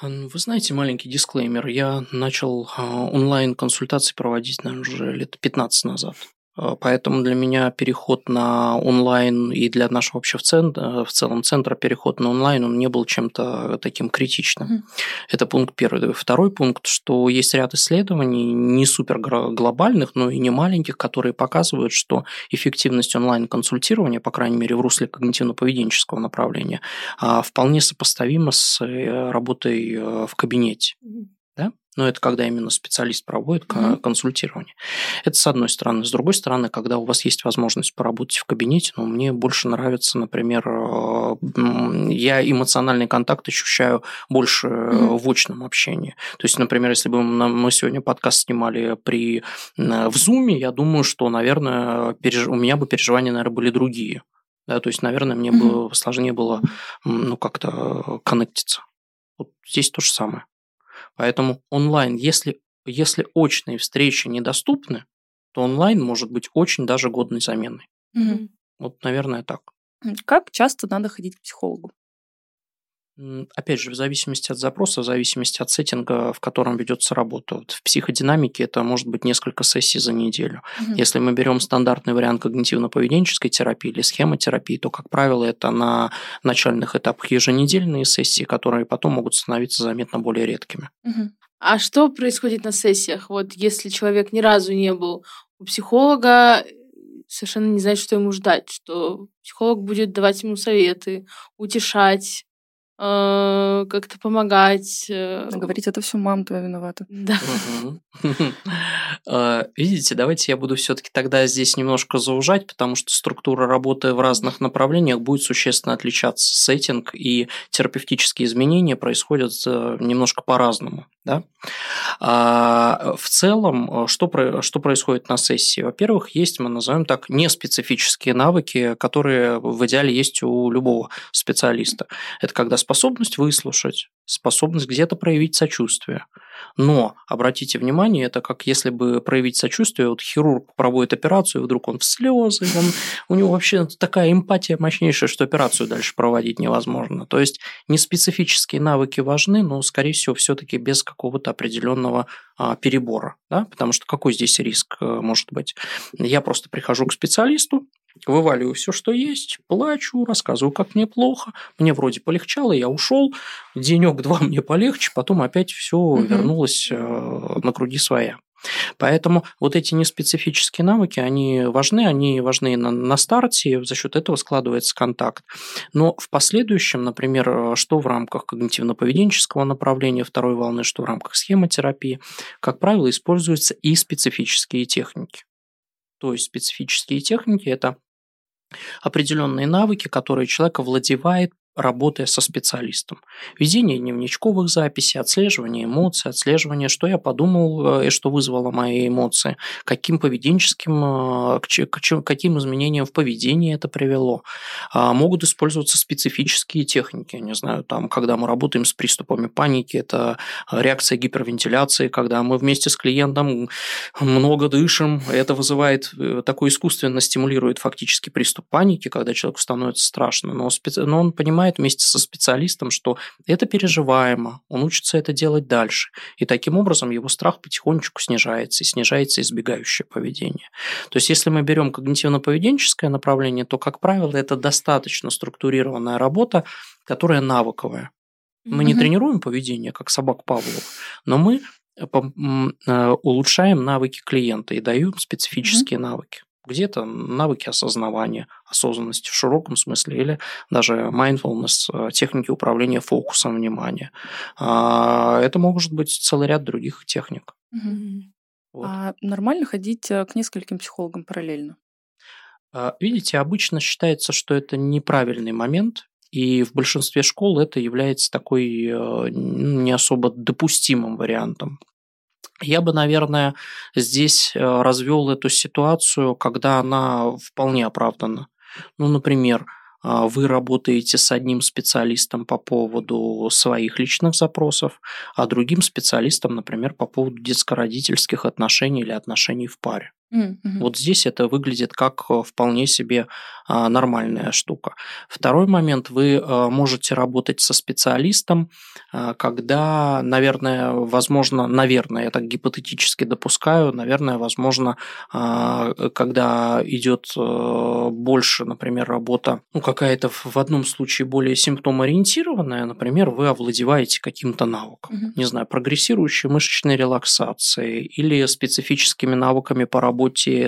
Ну, вы знаете, маленький дисклеймер. Я начал а, онлайн-консультации проводить, наверное, уже лет 15 назад. Э, поэтому для меня переход на онлайн и для нашего вообще в, центра, в целом центра переход на онлайн, он не был чем-то таким критичным. Mm-hmm. Это пункт первый. Второй пункт, что есть ряд исследований, не супер глобальных, но и не маленьких, которые показывают, что эффективность онлайн-консультирования, по крайней мере в русле когнитивно-поведенческого направления, а, вполне сопоставима с э, работой э, в кабинете. Но это когда именно специалист проводит mm-hmm. консультирование. Это с одной стороны. С другой стороны, когда у вас есть возможность поработать в кабинете, ну, мне больше нравится, например, э, я эмоциональный контакт ощущаю больше mm-hmm. в очном общении. То есть, например, если бы мы сегодня подкаст снимали при, в Zoom, я думаю, что, наверное, переж... у меня бы переживания, наверное, были другие. Да, то есть, наверное, мне mm-hmm. бы сложнее было ну, как-то коннектиться. Вот здесь то же самое. Поэтому онлайн, если, если очные встречи недоступны, то онлайн может быть очень даже годной заменой. Угу. Вот, наверное, так.
Как часто надо ходить к психологу?
Опять же, в зависимости от запроса, в зависимости от сеттинга, в котором ведется работа. Вот в психодинамике это может быть несколько сессий за неделю. Угу. Если мы берем стандартный вариант когнитивно-поведенческой терапии или схемотерапии, то, как правило, это на начальных этапах еженедельные сессии, которые потом могут становиться заметно более редкими.
Угу. А что происходит на сессиях? Вот если человек ни разу не был у психолога, совершенно не знает, что ему ждать, что психолог будет давать ему советы, утешать, как-то помогать. э,
Говорить, это все мама твоя виновата.
Да.
Э, Видите, давайте я буду все-таки тогда здесь немножко заужать, потому что структура работы в разных направлениях будет существенно отличаться. Сеттинг и терапевтические изменения происходят э, немножко по-разному. Да? А, В целом, э, что, про- что происходит на сессии? Во-первых, есть, мы назовем так, неспецифические навыки, которые в идеале есть у любого специалиста. Это когда способность выслушать, способность где-то проявить сочувствие. Но, обратите внимание, это как если бы проявить сочувствие, вот хирург проводит операцию, и вдруг он в слезы, он, у него вообще такая эмпатия мощнейшая, что операцию дальше проводить невозможно. То есть неспецифические навыки важны, но, скорее всего, все-таки без какого-то определенного а, перебора, да? потому что какой здесь риск э, может быть? Я просто прихожу к специалисту, вываливаю все, что есть, плачу, рассказываю, как мне плохо, мне вроде полегчало, я ушел, денек-два мне полегче, потом опять все
Мгм.
вернулось э, на круги своя. Поэтому вот эти неспецифические навыки, они важны, они важны на, на старте, за счет этого складывается контакт. Но в последующем, например, э, что в рамках когнитивно-поведенческого направления второй волны, что в рамках схемотерапии, как правило, используются и специфические техники. То есть специфические техники – это определенные навыки, которые человек овладевает работая со специалистом. Ведение дневничковых записей, отслеживание эмоций, отслеживание, что я подумал э, и что вызвало мои эмоции, каким поведенческим, э, к каким изменениям в поведении это привело. А, Могут использоваться специфические техники, не знаю, там, когда мы работаем с приступами паники, это реакция гипервентиляции, когда мы вместе с клиентом много дышим, это вызывает, э, такой искусственно стимулирует фактически приступ паники, когда человеку становится страшно, но, специ- но он понимает вместе со специалистом, что это переживаемо, он учится это делать дальше, и таким образом его страх потихонечку снижается, и снижается избегающее поведение. То есть, если мы берем когнитивно-поведенческое направление, то, как правило, это достаточно структурированная работа, которая навыковая. Мы не
Мгм.
тренируем поведение, как собак Павлова, но мы э, э, улучшаем навыки клиента и даем специфические навыки. Где-то навыки осознавания, осознанности в широком смысле, или даже mindfulness, э, техники управления фокусом внимания. А, Это может быть целый ряд других техник.
Мгм.
Вот.
А нормально ходить э, к нескольким психологам параллельно?
А, Видите, обычно считается, что это неправильный момент, и в большинстве школ это является такой э, не особо допустимым вариантом. Я бы, наверное, здесь э, развел эту ситуацию, когда она вполне оправдана. Ну, например, а, вы работаете с одним специалистом по поводу своих личных запросов, а другим специалистом, например, по поводу детско-родительских отношений или отношений в паре.
Мгм.
Вот здесь это выглядит как э, вполне себе а, нормальная штука. Второй момент, вы э, можете работать со специалистом, а, когда, наверное, возможно, наверное, я так гипотетически допускаю, наверное, возможно, а, когда идет э, больше, например, работа, ну, какая-то в одном случае более симптомоориентированная, например, вы овладеваете каким-то навыком,
Мгм.
не знаю, прогрессирующей мышечной релаксацией или специфическими навыками по работе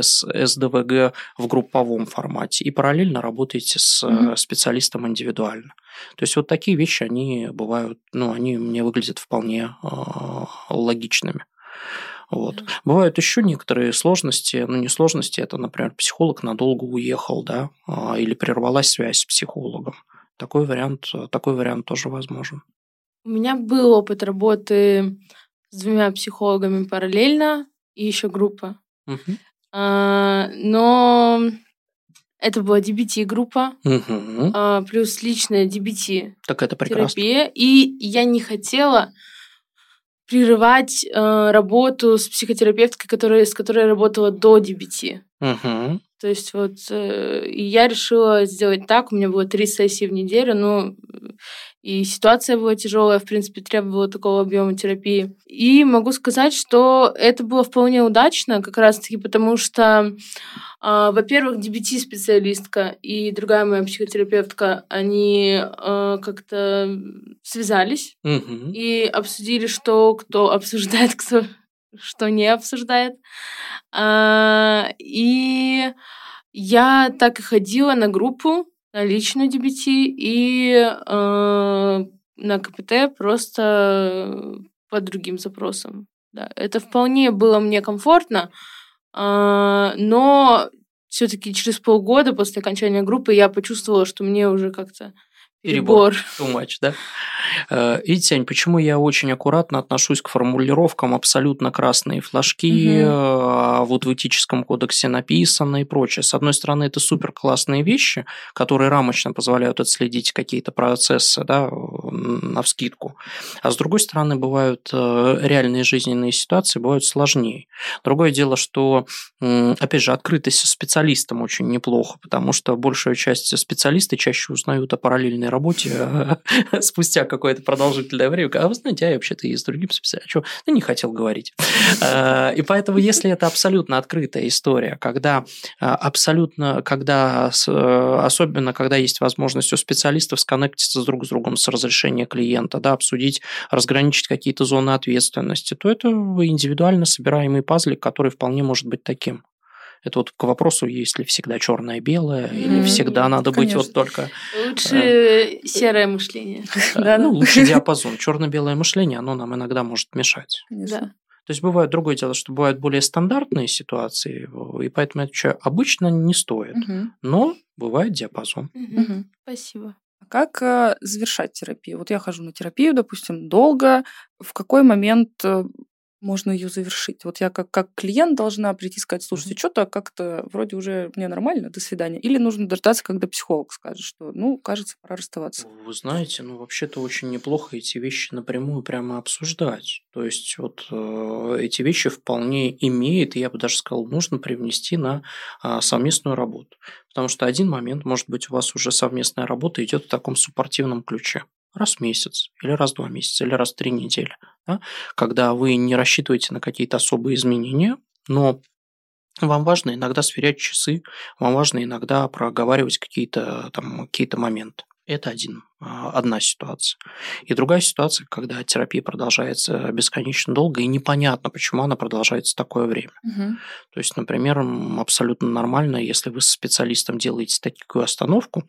с СДВГ в групповом формате и параллельно работаете с
Мгм.
специалистом индивидуально. То есть вот такие вещи, они бывают, ну, они мне выглядят вполне э, логичными. Вот. Бывают еще некоторые сложности, ну не сложности, это, например, психолог надолго уехал, да, а, или прервалась связь с психологом. Такой вариант, такой вариант тоже возможен.
У меня был опыт работы с двумя психологами параллельно и еще группа. А, Но это была DBT-группа, а, плюс личная DBT
Так это прекрасно.
терапия, и я не хотела прерывать э, работу с психотерапевткой, которая, с которой я работала до DBT.
Мгм.
То есть вот э, я решила сделать так. У меня было три сессии в неделю, ну и ситуация была тяжелая, в принципе, требовала такого объема терапии. И могу сказать, что это было вполне удачно, как раз-таки потому, что, а, во-первых, DBT-специалистка и другая моя психотерапевтка, они а, как-то связались
Мгм.
и обсудили, что кто обсуждает, кто что не обсуждает. А, и я так и ходила на группу, на личную DBT, и э, на КПТ просто по другим запросам. Да, это вполне было мне комфортно, а, но все-таки через полгода после окончания группы я почувствовала, что мне уже как-то перебор.
Too much, да? Э, видите, Ань, почему я очень аккуратно отношусь к формулировкам абсолютно красные флажки, угу. вот в этическом кодексе написано и прочее. С одной стороны, это супер классные вещи, которые рамочно позволяют отследить какие-то процессы, да, на вскидку. А с другой стороны, бывают э, реальные жизненные ситуации, бывают сложнее. Другое дело, что, опять же, открытость специалистам очень неплохо, потому что большая часть специалистов чаще узнают о параллельной работе спустя какое-то продолжительное время. А вы знаете, я вообще-то и с другим специалистом. Что? не хотел говорить. А, и поэтому, если это абсолютно открытая история, когда абсолютно, когда, особенно когда есть возможность у специалистов сконнектиться друг с другом с разрешения клиента, да, обсудить, разграничить какие-то зоны ответственности, то это индивидуально собираемый пазлик, который вполне может быть таким. Это вот к вопросу, есть ли всегда черное-белое, mm-hmm. или всегда надо Конечно. быть вот только...
Лучше э, серое мышление.
Да, ну, лучше диапазон. Черно-белое мышление, оно нам иногда может мешать.
Да.
То есть бывает другое дело, что бывают более стандартные ситуации, и поэтому я отвечаю, обычно не стоит, угу. но бывает диапазон.
Угу. Спасибо.
Как э, завершать терапию? Вот я хожу на терапию, допустим, долго. В какой момент э, можно ее завершить. Вот я как, как клиент должна прийти и сказать, слушайте, mm-hmm. что-то как-то вроде уже мне нормально, до свидания. Или нужно дождаться, когда психолог скажет, что, ну, кажется, пора расставаться.
Вы знаете, ну, вообще-то очень неплохо эти вещи напрямую прямо обсуждать. То есть вот э, эти вещи вполне имеет, и я бы даже сказал, нужно привнести на э, совместную работу. Потому что один момент, может быть, у вас уже совместная работа идет в таком суппортивном ключе раз в месяц, или раз в два месяца, или раз в три недели. Да? Когда вы не рассчитываете на какие-то особые изменения, но вам важно иногда сверять часы, вам важно иногда проговаривать какие-то там какие-то моменты. Это один, а, одна ситуация. И другая ситуация, когда терапия продолжается бесконечно долго, и непонятно, почему она продолжается такое время.
Угу.
То есть, например, абсолютно нормально, если вы с специалистом делаете такую остановку,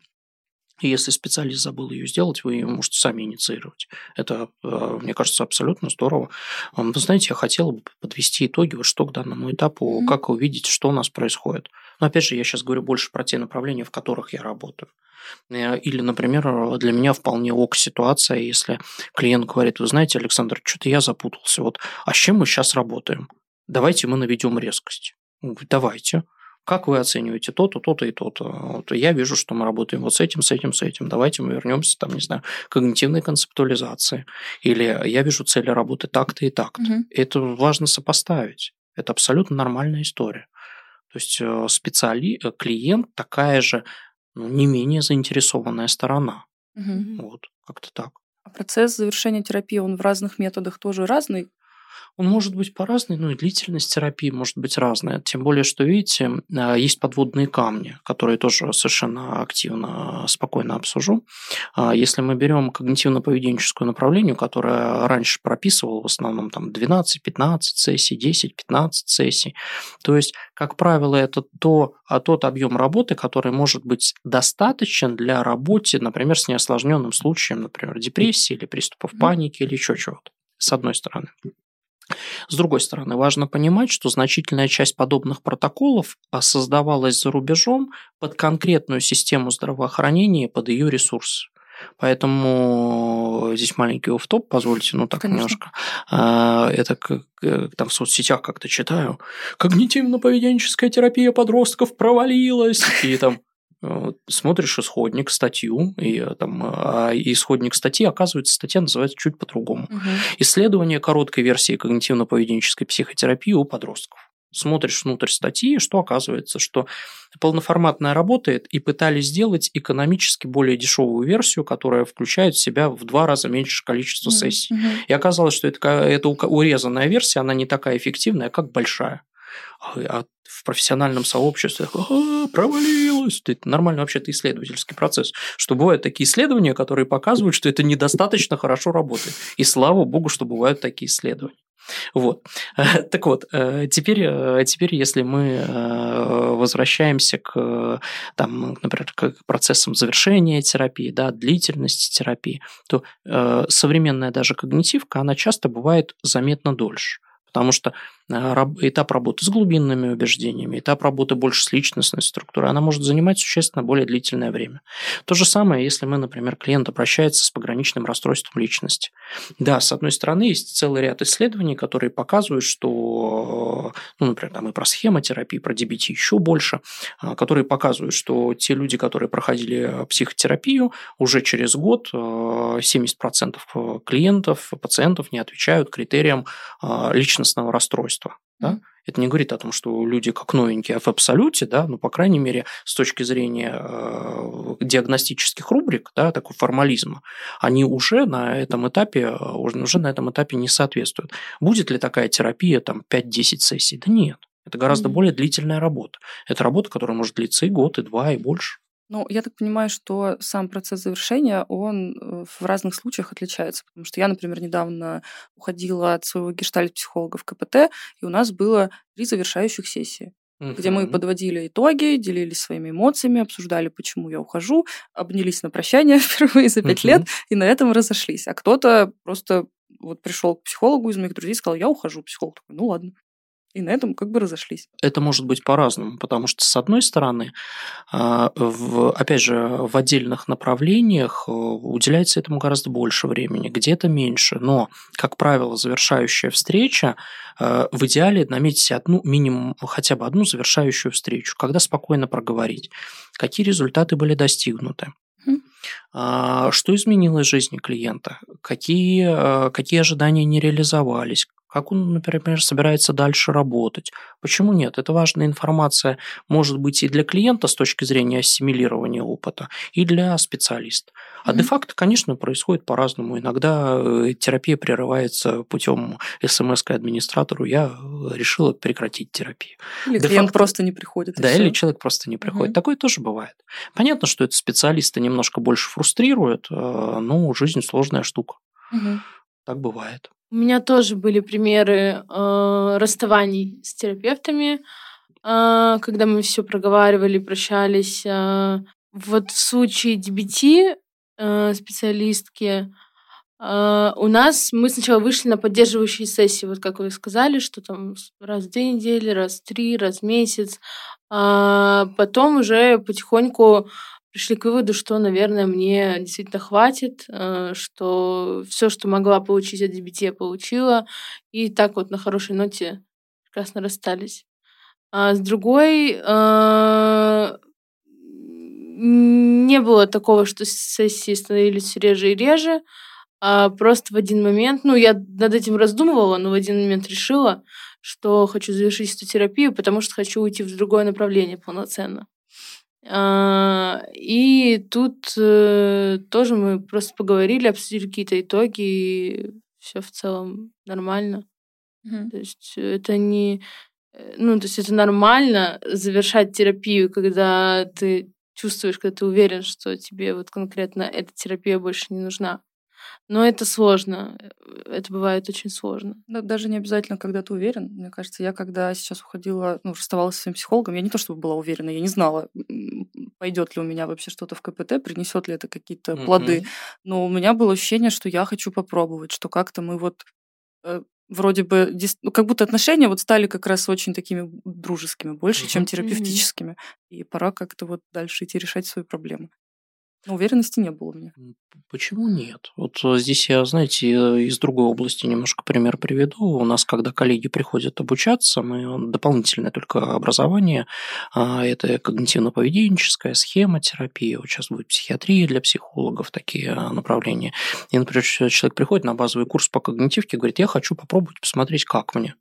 если специалист забыл ее сделать, вы ее можете сами инициировать. Это, э, мне кажется, абсолютно здорово. Вы знаете, я хотел бы подвести итоги, вот что к данному этапу, mm-hmm. как увидеть, что у нас происходит. Но опять же, я сейчас говорю больше про те направления, в которых я работаю. Э, или, например, для меня вполне ок ситуация, если клиент говорит, вы знаете, Александр, что-то я запутался, вот, а с чем мы сейчас работаем? Давайте мы наведем резкость. Давайте. Как вы оцениваете то-то, то-то и то-то? Вот я вижу, что мы работаем вот с этим, с этим, с этим. Давайте мы вернемся, там, не знаю, к когнитивной концептуализации. Или я вижу цели работы так-то и так-то. Угу. Это важно сопоставить. Это абсолютно нормальная история. То есть э, специали... Э, клиент такая же, ну, не менее заинтересованная сторона.
Угу.
Вот, как-то так.
А процесс завершения терапии, он в разных методах тоже разный?
Он может быть по-разному, ну и длительность терапии может быть разная. Тем более, что, видите, а, есть подводные камни, которые тоже совершенно активно, спокойно обсужу. А, если мы берем когнитивно-поведенческое направление, которое раньше прописывало в основном там 12-15 сессий, 10-15 сессий, то есть, как правило, это то, а тот объем работы, который может быть достаточен для работы, например, с неосложненным случаем, например, депрессии или приступов паники или еще чего-то, с одной стороны. С другой стороны, важно понимать, что значительная часть подобных протоколов а, создавалась за рубежом под конкретную систему здравоохранения, под ее ресурсы. Поэтому здесь маленький офф-топ, позвольте, ну так Конечно. немножко. А, это как там в соцсетях как-то читаю. Когнитивно-поведенческая терапия подростков провалилась. И там Э, смотришь исходник, статью, и э, там а исходник статьи, оказывается, статья называется чуть по-другому.
Угу.
Исследование короткой версии когнитивно-поведенческой психотерапии у подростков. Смотришь внутрь статьи, что оказывается, что полноформатная работает, и пытались сделать экономически более дешевую версию, которая включает в себя в два раза меньше количество сессий.
Mm-hmm.
И оказалось, что это, это урезанная версия, она не такая эффективная, как большая. А в профессиональном сообществе а, провалилось. Это нормально вообще-то исследовательский процесс. Что бывают такие исследования, которые показывают, что это недостаточно хорошо работает. И слава богу, что бывают такие исследования. Вот. Так вот, теперь, теперь если мы возвращаемся к, там, например, к процессам завершения терапии, да, длительности терапии, то современная даже когнитивка, она часто бывает заметно дольше. Потому что этап работы с глубинными убеждениями, этап работы больше с личностной структурой, она может занимать существенно более длительное время. То же самое, если мы, например, клиент обращается с пограничным расстройством личности. Да, с одной стороны, есть целый ряд исследований, которые показывают, что, ну, например, там и про схемотерапии, про DBT еще больше, а, которые показывают, что те люди, которые проходили психотерапию, уже через год 70% а, клиентов, пациентов не отвечают критериям личностного расстройства устройства. Да? Это не говорит о том, что люди как новенькие в абсолюте, да, но, по крайней мере, с точки зрения э, диагностических рубрик, да, такой формализма, они уже на этом этапе, э, уже на этом этапе не соответствуют. Будет ли такая терапия там 5-10 сессий? Да нет. Это гораздо mm-hmm. более длительная работа. Это работа, которая может длиться и год, и два, и больше.
Ну, я так понимаю, что сам процесс завершения, он э, в разных случаях отличается. Потому что я, например, недавно уходила от своего гештальт-психолога в КПТ, и у нас было три завершающих сессии uh-huh. где мы подводили итоги, делились своими эмоциями, обсуждали, почему я ухожу, обнялись на прощание впервые за пять uh-huh. лет, и на этом разошлись. А кто-то просто вот пришел к психологу из моих друзей и сказал, я ухожу. Психолог такой, ну ладно и на этом как бы разошлись.
Это может быть по-разному, потому что, с одной стороны, а, в, опять же, в отдельных направлениях э, уделяется этому гораздо больше времени, где-то меньше, но, как правило, завершающая встреча, э, в идеале наметьте одну, минимум хотя бы одну завершающую встречу, когда спокойно проговорить, какие результаты были достигнуты, а, что изменилось в жизни клиента? Какие, э, какие ожидания не реализовались? Как он, например, собирается дальше работать. Почему нет? Это важная информация может быть и для клиента с точки зрения ассимилирования опыта, и для специалиста. А mm-hmm. де-факто, конечно, происходит по-разному. Иногда э, терапия прерывается путем смс к администратору. Я решила прекратить терапию.
Или клиент просто не приходит.
Да, или человек просто не приходит. Mm-hmm. Такое тоже бывает. Понятно, что это специалиста немножко больше фрустрирует, э, но жизнь сложная штука. Mm-hmm. Так бывает.
У меня тоже были примеры э, расставаний с терапевтами, э, когда мы все проговаривали, прощались. Э, вот в случае DBT э, специалистки э, у нас мы сначала вышли на поддерживающие сессии, вот как вы сказали, что там раз в две недели, раз в три, раз в месяц. А потом уже потихоньку пришли к выводу, что, наверное, мне действительно хватит, э, что все, что могла получить от DBT, я получила, и так вот на хорошей ноте прекрасно расстались. А с другой, э, не было такого, что сессии становились все реже и реже, а просто в один момент, ну, я над этим раздумывала, но в один момент решила, что хочу завершить эту терапию, потому что хочу уйти в другое направление полноценно. А, и тут э, тоже мы просто поговорили, обсудили какие-то итоги, и все в целом нормально. Mm-hmm. То есть это не... Э, ну, то есть это нормально завершать терапию, когда ты чувствуешь, когда ты уверен, что тебе вот конкретно эта терапия больше не нужна. Но это сложно. Это бывает очень сложно.
Да, даже не обязательно, когда ты уверен. Мне кажется, я когда сейчас уходила, ну, расставалась со своим психологом, я не то чтобы была уверена, я не знала, пойдет ли у меня вообще что-то в КПТ, принесет ли это какие-то mm-hmm. плоды. Но у меня было ощущение, что я хочу попробовать, что как-то мы вот э, вроде бы, ну, как будто отношения вот стали как раз очень такими дружескими, больше, mm-hmm. чем терапевтическими. Mm-hmm. И пора как-то вот дальше идти решать свои проблемы. Но уверенности не было у меня.
Почему нет? Вот э, здесь я, знаете, э, из другой области немножко пример приведу. У нас, когда коллеги приходят обучаться, мы дополнительное только образование, а, это когнитивно-поведенческая схема терапии, вот сейчас будет психиатрия для психологов, такие а, направления. И, например, человек приходит на базовый курс по когнитивке, говорит, я хочу попробовать посмотреть, как мне.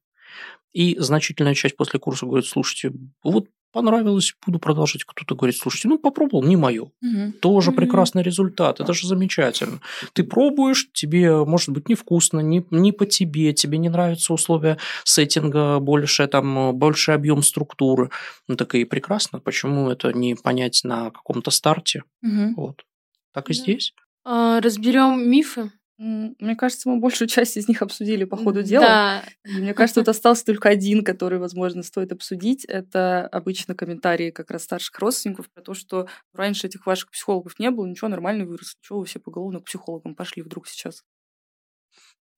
И значительная часть после курса говорит, слушайте, вот понравилось, буду продолжать. Кто-то говорит, слушайте, ну попробовал, не мое. Угу. Тоже угу. прекрасный результат, это же замечательно. Ты пробуешь, тебе может быть невкусно, не, не по тебе, тебе не нравятся условия сеттинга, больше, там, больше объем структуры. Ну так и прекрасно, почему это не понять на каком-то старте. Угу. Вот. Так и да. здесь.
А, разберем мифы
Мне кажется, мы большую часть из них обсудили по ходу дела.
Да.
И мне кажется, тут остался только один, который, возможно, стоит обсудить. Это обычно комментарии как раз старших родственников про то, что раньше этих ваших психологов не было, ничего, нормально выросли. Чего вы все поголовно к психологам пошли вдруг сейчас?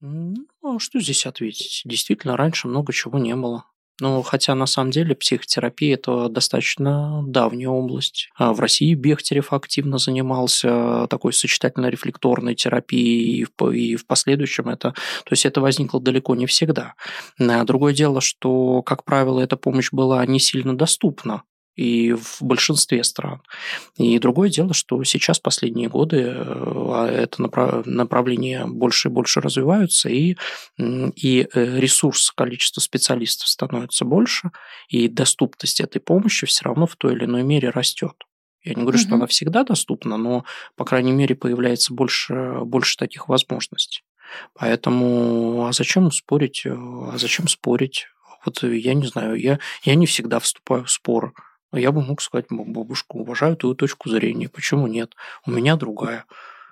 Ну, а что здесь ответить? Действительно, раньше много чего не было. Ну, хотя на самом деле психотерапия – это достаточно давняя область. А в России Бехтерев активно занимался такой сочетательно-рефлекторной терапией, и в, и в последующем это… То есть это возникло далеко не всегда. А другое дело, что, как правило, эта помощь была не сильно доступна и в большинстве стран. И другое дело, что сейчас последние годы э, а это направление больше и больше развиваются, и, и э, ресурс, количество специалистов становится больше, и доступность этой помощи все равно в той или иной мере растет. Я не говорю, угу. что она всегда доступна, но, по крайней мере, появляется больше, больше таких возможностей. Поэтому, а зачем спорить? А зачем спорить? Вот я не знаю, я, я не всегда вступаю в спор я бы мог сказать, бабушку, уважаю твою точку зрения, почему нет? У меня другая.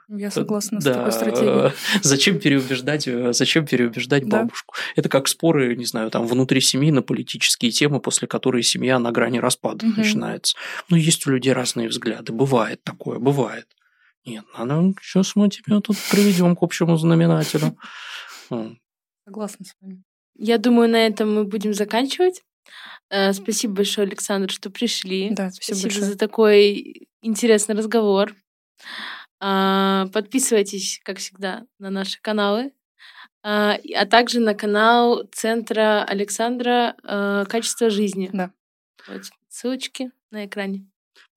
Я согласна с да. такой стратегией.
Зачем переубеждать, э, зачем переубеждать да. бабушку? Это как споры, не знаю, там внутри семьи на политические темы, после которой семья на грани распада угу. начинается. Ну, есть у людей разные взгляды. Бывает такое, бывает. Нет, надо, сейчас мы тебя тут приведем к общему знаменателю.
Согласна с вами.
Я думаю, на этом мы будем заканчивать. Э, спасибо большое, Александр, что пришли.
Да, спасибо,
спасибо
большое.
за такой интересный разговор. А, подписывайтесь, как всегда, на наши каналы, а, а также на канал Центра Александра э, «Качество жизни».
Да.
Вот, ссылочки на экране.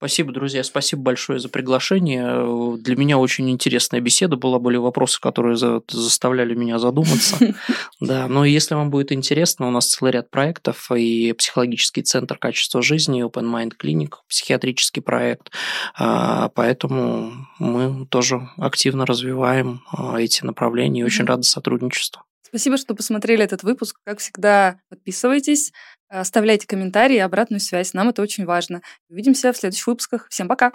Спасибо, друзья, спасибо большое за приглашение. Для меня очень интересная беседа была, были вопросы, которые за, заставляли меня задуматься. Да, но если вам будет интересно, у нас целый ряд проектов и психологический центр качества жизни, Open Mind Clinic, психиатрический проект, а, поэтому мы тоже активно развиваем а, эти направления и очень рады сотрудничеству.
Спасибо, что посмотрели этот выпуск. Как всегда, подписывайтесь, оставляйте комментарии и обратную связь. Нам это очень важно. Увидимся в следующих выпусках. Всем пока!